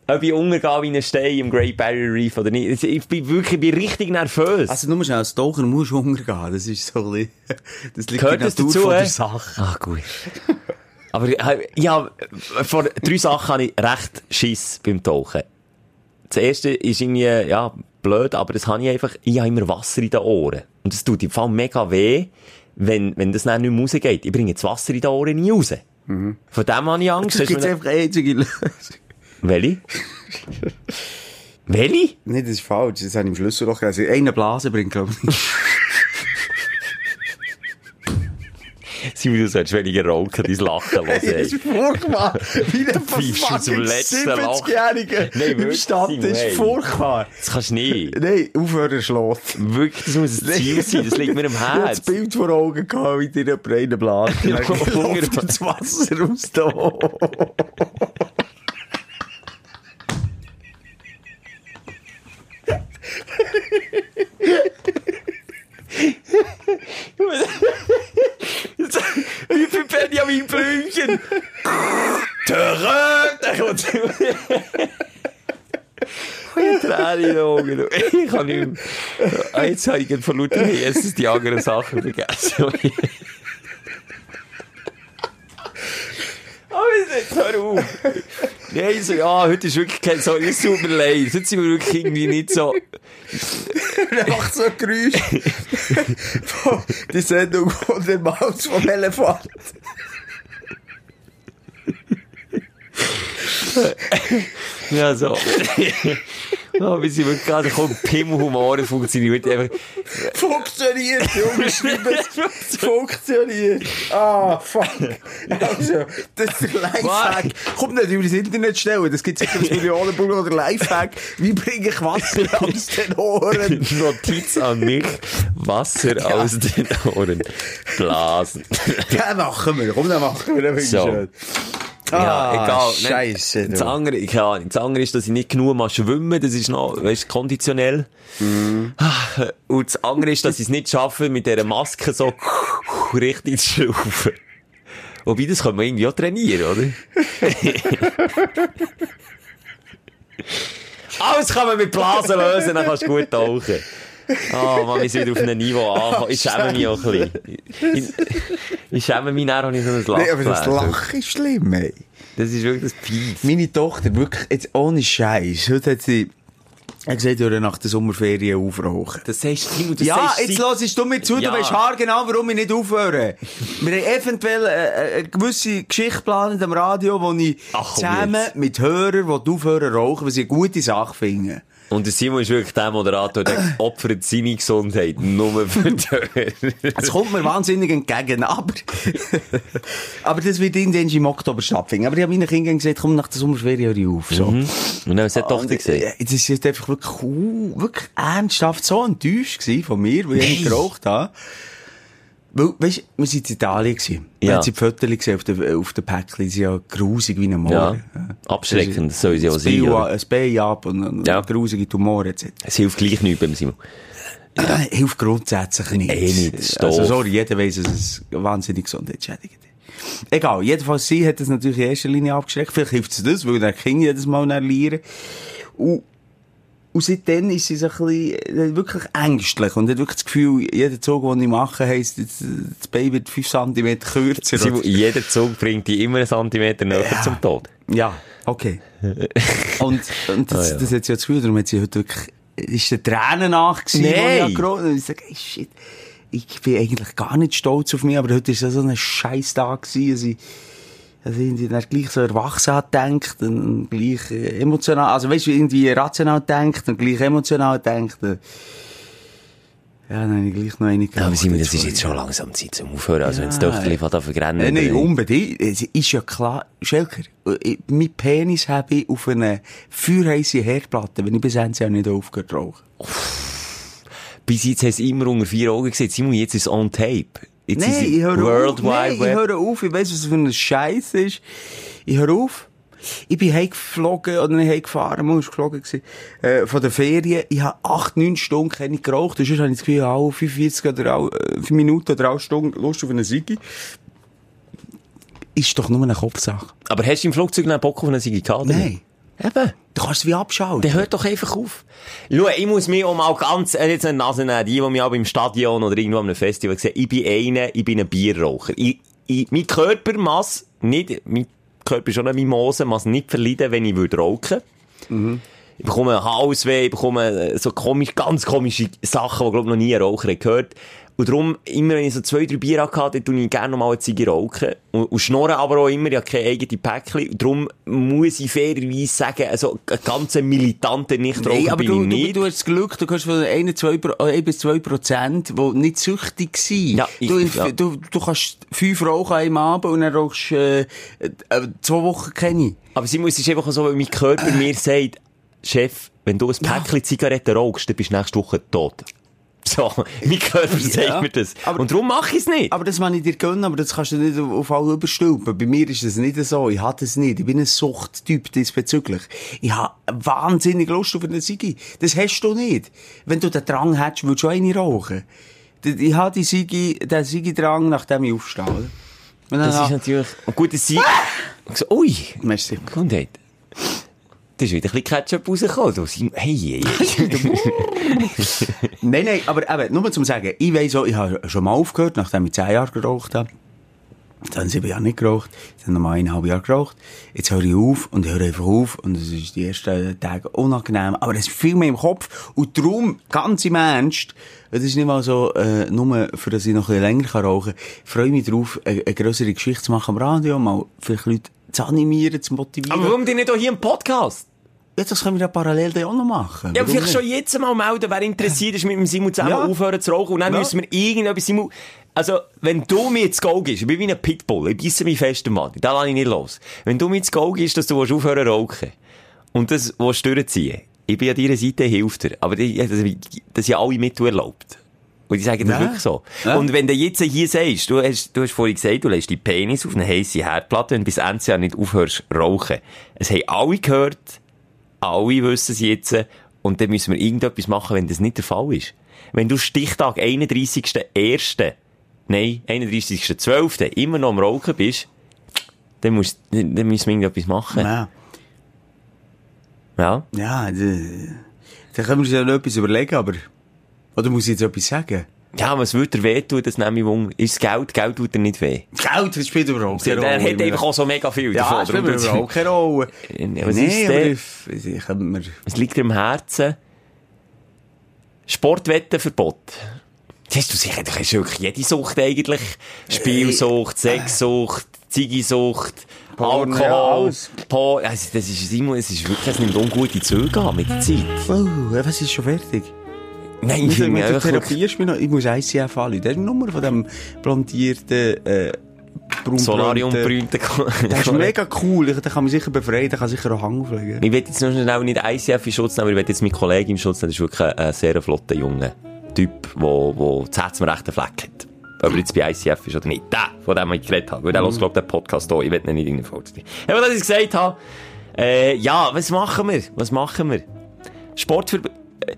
ob ich untergehe wie ein Stein im Great Barrier Reef oder nicht. Ich bin wirklich ich bin richtig nervös. Also, nur schnell als Taucher musst du hungern Das ist so ein bisschen, das liegt Gehört in der das Natur dazu, von der Sache. Ach, gut. Aber äh, ja, vor drei Sachen habe ich recht Schiss beim Tauchen. Das erste ist irgendwie, ja, blöd, aber das habe ich einfach, ich habe immer Wasser in den Ohren. Und das tut im Fall mega weh, wenn, wenn das dann nicht mehr rausgeht. Ich bringe das Wasser in den Ohren nie raus. Von dem habe ich Angst. Es dass gibt einfach eine einzige Lösung. Welche? Welche? Nee, das ist falsch. Das habe ich im Schlüsselloch gelesen. Eine Blase bringt, glaube ich, Simon, du solltest weniger rauchen, dein Lachen hören. Das ist furchtbar. Wie ein fucking letzten Loch. 70-Jähriger Nein, im Stand. Simon, Das ist hey. furchtbar. Das kannst du nicht. Nein, aufhören schlägt. Wirklich, das muss ein Ziel sein, das liegt mir am Ich hatte das. Bild vor Augen gehabt, wie dir jemand einen Blase. Dann läuft das Wasser aus. Wie viel Benjamin Blümchen? Terrain! Der kommt Ich Tränen in den Augen. Ich kann nicht mehr. Jetzt habe ich von lauter Jesus die anderen Sachen vergessen. Aber jetzt hör auf. Nein, so, ja, heute ist wirklich kein, so, es tut mir leid. Heute sind wir wirklich irgendwie nicht so, Er macht so ein Geräusch. Von- Die Sendung von der Maus vom Elefant. ja, so. Ja, wir sind wirklich gerade, komm, Pimmelhumor funktioniert einfach. Funktioniert, Junge. Funktioniert. Ah, fuck. Also, das ist Lifehack. Komm nicht über das Internet stellen, das gibt sicher ein Millionenbuch oder Lifehack. Wie bringe ich Wasser aus den Ohren? Notiz an mich, Wasser aus den Ohren blasen. Ja, machen wir. Komm, dann machen wir. Dann So. schön. Ja, Ah, egal. Nein, Scheisse. Das du. andere, keine Ahnung, das andere ist, dass ich nicht genug mal schwimmen, das ist noch, weißt, konditionell. Ah, Und das andere ist, dass ich es nicht schaffe, mit dieser Maske so richtig zu schrauben. Wobei, das kann man irgendwie auch trainieren, oder? Alles kann man mit Blasen lösen, dann kannst du gut tauchen. Ah, man, wir sind auf einem Niveau angekommen. Ich schäme mich auch ein bisschen. Ich, ich schäme mich nachher, wenn ich so ein Lachen Nee, aber das. Lachen ist schlimm, ey. Das ist wirklich das Pief. Meine Tochter, wirklich, jetzt ohne Scheiß. Heute hat sie, er gesagt, würde nach der Sommerferien aufrauchen. Das sagst du, das Ja, jetzt hörst du mir zu, Ja. du weißt haargenau, warum ich nicht aufhöre. Wir haben eventuell äh, eine gewisse Geschichte geplant am Radio, wo ich Ach, zusammen jetzt. mit Hörern aufhören rauchen, weil sie eine gute Sache finden. Und der Simon ist wirklich der Moderator, der opfert seine Gesundheit nur für die. Es kommt mir wahnsinnig entgegen, aber, aber das wird irgendwann im Oktober stattfinden. Aber ich habe meinen Kindern gesagt, komm nach der Sommerferien auf. So. Und dann hat die Tochter Und, gesagt. äh, Das ist jetzt einfach wirklich, uh, wirklich ernsthaft so enttäuscht von mir, weil ich nicht geraucht habe. Weil, weisst, wir sind in Italien gewesen. Wir Ja. haben die Fotos gesehen auf den, auf den Päckchen, die sind ja grusig wie ein Moor. Ja. Abschreckend, das soll sie auch sein? Ein Bein ab und, und Ja. grusige Tumore etc. Es hilft gleich nichts beim Simon. Äh, Hilft grundsätzlich nicht. Eh nicht, ist also, sorry, jeder weiss, dass es wahnsinnig gesundheitsschädigend ist. Egal, jedenfalls sie hat das natürlich in erster Linie abgeschreckt. Vielleicht hilft es das, weil dann Kinder jedes Mal lernen. Und, und seitdem ist sie so ein bisschen, äh, wirklich ängstlich und hat wirklich das Gefühl, jeder Zug, den ich mache, heisst, das, Baby wird 5 cm kürzer. Simon, jeder Zug bringt dich immer einen Zentimeter näher Ja. zum Tod. Ja, okay. und, und das, Ah, ja. das hat sie ja das Gefühl, darum hat sie heute wirklich, ist der Tränen nach gewesen, Nein. wo ich sage, shit, ich bin eigentlich gar nicht stolz auf mich, aber heute ist ja so ein scheiß Tag gewesen, ich, ich irgendwie dann gleich so erwachsen denkt und, gleich äh, emotional, also weißt du, irgendwie rational denkt und gleich emotional denkt. äh, Ja, dann habe ich gleich noch eine Ja, aber Simon, das ist jetzt schon langsam Zeit zum Aufhören. Also, wenn das Ja. Töchterchen von da vergrennen. Nein, nein, unbedingt. Es ist ja klar. Schelker, mein Penis habe ich auf einer feuerheissen Herdplatte, wenn ich bis Ende Jahr nicht aufgehört zu rauchen. Bis jetzt hast du immer unter vier Augen gesehen. Simon, jetzt ist es on tape. Jetzt Nein, ich höre World auf. Nein, ich höre auf. Ich weiss, was für ein Scheiß ist. Ich höre auf. Ich bin heimgeflogen, oder nicht heimgefahren, man ist geflogen gewesen, äh, von der Ferien. Ich habe acht, neun Stunden keine geraucht. Und sonst habe ich das Gefühl, alle 45 oder alle, äh, 5 Minuten oder alle Stunden Lust auf eine Sigi. Ist doch nur eine Kopfsache. Aber hast du im Flugzeug noch Bock auf eine Sigi gehabt? Nein. Eben. Du kannst es wie abschalten. Dann hört doch einfach auf. Schau, ich muss mich auch mal ganz, äh, jetzt eine Nase nehmen, die, die mich auch im Stadion oder irgendwo einem Festival sehen, ich bin einer, ich bin ein Bierraucher. Ich, ich, mein Körper muss nicht, mein Körper ist schon eine Mimose, muss nicht verleiden, wenn ich würde rauchen. Ich bekomme Halsweh, ich bekomme äh, so komisch, ganz komische Sachen, die, glaub ich, noch nie ein Raucher gehört. Und darum, immer wenn ich so zwei, drei Bier hatte, dann tue ich gerne noch mal eine Ziege rauchen. Und, und schnorren aber auch immer, ich habe keine eigene Päckchen. Und darum muss ich fairerweise sagen, also, ein ganz militanter Nichtraucher Nein, aber bin du, ich du, nicht. du hast das Glück, du kannst von 1, 2, Pro- äh, 1 bis 2 Prozent, die nicht süchtig sind. Ja, ich- du, ja. du, du kannst fünf rauchen einem Abend und dann rauchst äh, äh, zwei Wochen keine. Aber sie muss es einfach so, weil mein Körper mir sagt, Chef, wenn du ein Päckchen Zigaretten rauchst, dann bist du nächste Woche tot. So, mein Körper sagt mir das. aber- Und darum mache ich es nicht. Aber das kann ich dir gönnen, aber das kannst du nicht auf, alle überstülpen. Bei mir ist das nicht so. Ich hatte es nicht. Ich bin ein Suchttyp diesbezüglich. Ich habe wahnsinnig Lust auf eine Sigi. Das hast du nicht. Wenn du den Drang hättest, würdest du auch eine rauchen. Ich habe die Sigi, den Sigi-Drang, nachdem ich aufstehe. Das ist natürlich, und gut, dass sie, so, ui, Merci. Gesundheit. Ist wieder ein bisschen Ketchup rausgekommen. Simon, hey. Nein, nein, aber eben, nur zum sagen, ich weiss auch, ich habe schon mal aufgehört, nachdem ich zehn Jahre geraucht habe. Dann sieben Jahre nicht geraucht, dann nochmal eineinhalb Jahre geraucht. Jetzt höre ich auf und ich höre einfach auf und es ist die ersten Tage unangenehm, aber es ist viel mehr im Kopf und darum, ganz im Ernst, es ist nicht mal so, äh, nur für dass ich noch ein bisschen länger rauchen kann, freue mich darauf, eine, eine grössere Geschichte zu machen am Radio, mal vielleicht Leute zu animieren, zu motivieren. Aber warum denn nicht auch hier im Podcast? ja, das können wir ja parallel dann auch noch machen. Ja, vielleicht schon jetzt mal melden, wer interessiert ist, mit dem Simon zusammen Ja. aufhören zu rauchen. Und dann Ja. müssen wir irgendetwas, Simon, also, wenn du mir jetzt Go gibst, ich bin wie ein Pitbull, ich bisse mich fest Mann, da lasse ich nicht los. Wenn du mir jetzt Go gibst, dass du aufhören zu rauchen, und das willst du durchziehen, ich bin an deiner Seite, hilft dir. Aber die- das, das sind alle mit erlaubt. Und die sagen das Ja. wirklich so. Ja. Und wenn du jetzt hier sagst, du hast, du hast vorhin gesagt, du lässt die Penis auf eine heisse Herdplatte und bis Ende Jahr nicht aufhörst rauchen. Es haben alle gehört, alle wissen es jetzt, und dann müssen wir irgendetwas machen, wenn das nicht der Fall ist. Wenn du Stichtag 31.01., nein, 31.12. immer noch am Rauchen bist, dann, musst, dann dann müssen wir irgendetwas machen. Ja. Ja. Ja, da, da können wir uns ja noch etwas überlegen, aber... Oder muss ich jetzt etwas sagen? Ja, was würde dir wehtun, das nehme ich Wunder. Ist das Geld? Geld tut dir nicht weh. Geld, das spielt überhaupt keine Der Rolle. hat einfach auch so mega viel Ja, davon. das spielt Darum überhaupt keine Rolle. Ja, was nee, ist aber ich, ich, mir... Es liegt dir am Herzen. Sportwettenverbot. Siehst du sicher, du hast wirklich jede Sucht eigentlich. Spielsucht, Sexsucht, Ziggisucht, Porn, ja, Alkohol. Porn. Also, das ist, Simon, es ist wirklich, es nimmt ungute Züge an mit der Zeit. Oh, ja, was ist schon fertig? Nein, ich finde einfach wirklich, Therapie ist mir noch... Ich muss ICF anrufen. Das ist die Nummer von dem blondierten, äh, braunblonden- Solariumbrünte. Das ist mega cool. Der kann mich sicher befreien. Der kann sicher auch Hang auflegen. Ich will jetzt noch schnell nicht ICF in Schutz nehmen, aber ich will jetzt meinen Kollegen in Schutz nehmen. Das ist wirklich ein, ein sehr flotter Junge Typ, der, der das Herz Fleck hat. Ob er jetzt bei ICF ist oder nicht. Der, von dem ich geredet habe. Weil der hört, glaub ich, den Podcast hier. Ich will ihn nicht irgendeine Folge ziehen. Aber dass ich gesagt habe, äh, ja, was machen wir? Was machen wir? Sport für, äh,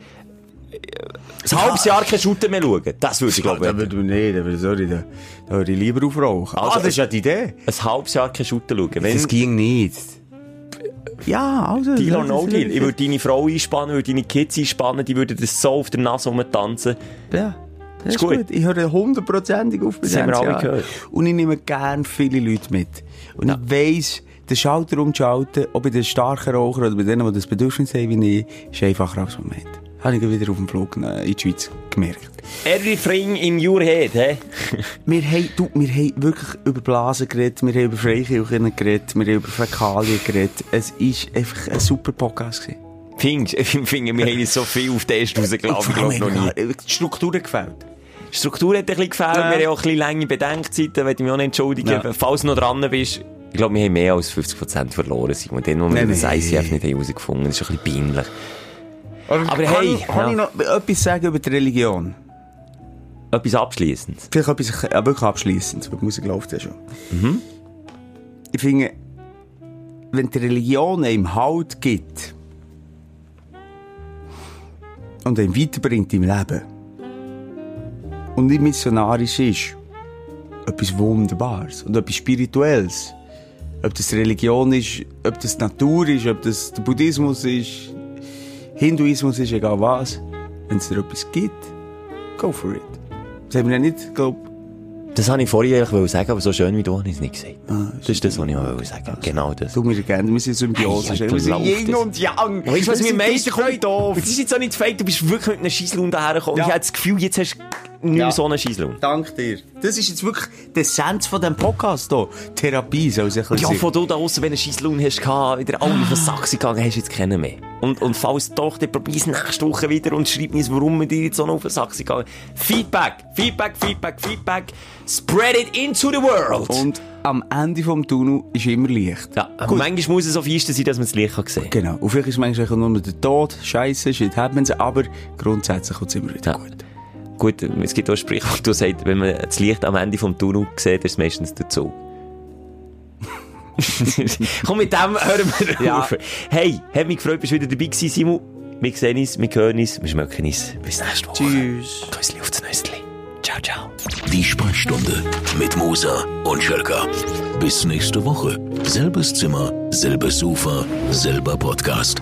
ein halbes Jahr kein Shooter mehr schauen. Das würde ich, glaube Da ich. würde da würde, sorry, da, da würde ich lieber aufrauchen. Also, ah, das ist ja die Idee. Ein halbes Jahr kein Shooter schauen. Wenn, Das ging nicht. Ja, also... Deal or das no deal. Ich würde deine Frau einspannen, würde deine Kids einspannen, die würden das so auf der Nase rumtanzen. Ja. Das ist Ist gut. gut. Ich höre hundertprozentig auf bis Das haben wir alle gehört. Und ich nehme gerne viele Leute mit. Und ich weiss, den Schalter umzuschalten, ob bei den starken Rauchern oder bei denen, die das Bedürfnis haben wie ich, ist einfacher als man meint. Habe ich wieder auf dem Flug äh, in die Schweiz gemerkt. Everything in your head, hä? Wir haben, du, wir haben wirklich über Blasen geredet, wir haben über Freikirchen geredet, wir haben über Fäkalien geredet. Es war einfach ein super Podcast. gewesen. Findest Ich finde, wir haben so viel auf den Test rausgelassen, ich glaube noch nie. Die Struktur gefällt. Die Struktur hat ein bisschen gefällt, Ja. wir haben auch ein bisschen lange Bedenkzeiten, möchte ich mich auch nicht entschuldigen. Ja. Falls du noch dran bist, ich glaube, wir haben mehr als 50% verloren, Simon. Den, wo wir Nein, das. ICF nicht haben herausgefunden haben, das ist ein bisschen peinlich. Aber hey, kann, ich, kann ja. ich noch etwas sagen über die Religion? Etwas Abschließendes. Vielleicht etwas ja, wirklich abschliessend, weil die Musik läuft ja schon. Ich finde, wenn die Religion einem Halt gibt und einen weiterbringt im Leben und nicht missionarisch ist, etwas Wunderbares und etwas Spirituelles, Ob das Religion ist, ob das Natur ist, ob das der Buddhismus ist, Hinduismus ist, egal was. Wenn es dir etwas gibt, go for it. Das haben wir ja nicht, glaub, Das wollte ich vorhin eigentlich sagen, aber so schön wie du habe ich es nicht gesagt. das ist das, was ich wollte sagen. Genau das. du mir gerne, wir sind Symbiose. Hey, wir sind Yin und Yang. Weißt du, was mir sind am meisten dick und freut? doof. Das ist jetzt auch nicht fake, du bist wirklich mit einem Scheisslaun dahergekommen. Ja. Ich habe das Gefühl, jetzt hast du nicht Ja. so einen Scheisslaun. Dank dir. Das ist jetzt wirklich die Essenz von diesem Podcast hier. Therapie soll sich ein Ja, von du da aussen, wenn du einen Scheisslaun hast, gehabt, wieder alle auf den Sack gegangen, hast du jetzt keinen mehr. Und, und falls doch, dann probier es nächste Woche wieder und schreib mir, warum wir dir jetzt so noch auf den Sack gegangen Feedback, Feedback, Feedback, Feedback. Spread it into the world. Und am Ende vom Tunnel ist immer Licht. ja, aber manchmal muss es auf Eisten sein, dass man das Licht kann sehen kann. Genau. Und vielleicht ist manchmal nur der Tod, Scheiße, shit happens, aber grundsätzlich kommt es immer wieder Ja. gut. Gut, es gibt auch ein Sprichwort, das sagt, wenn man das Licht am Ende vom Tunnel sieht, ist es meistens dazu. Komm, mit dem hören wir Ja. auf. Hey, hat mich gefreut, bist du wieder dabei gewesen, Simon. Wir sehen uns, wir hören uns, wir schmecken uns. Bis nächste Woche. Tschüss. Küssli auf das Nüssli. Ciao, ciao. Die Sprechstunde mit Musa und Schelka. Bis nächste Woche. Selbes Zimmer, selbes Sofa, selber Podcast.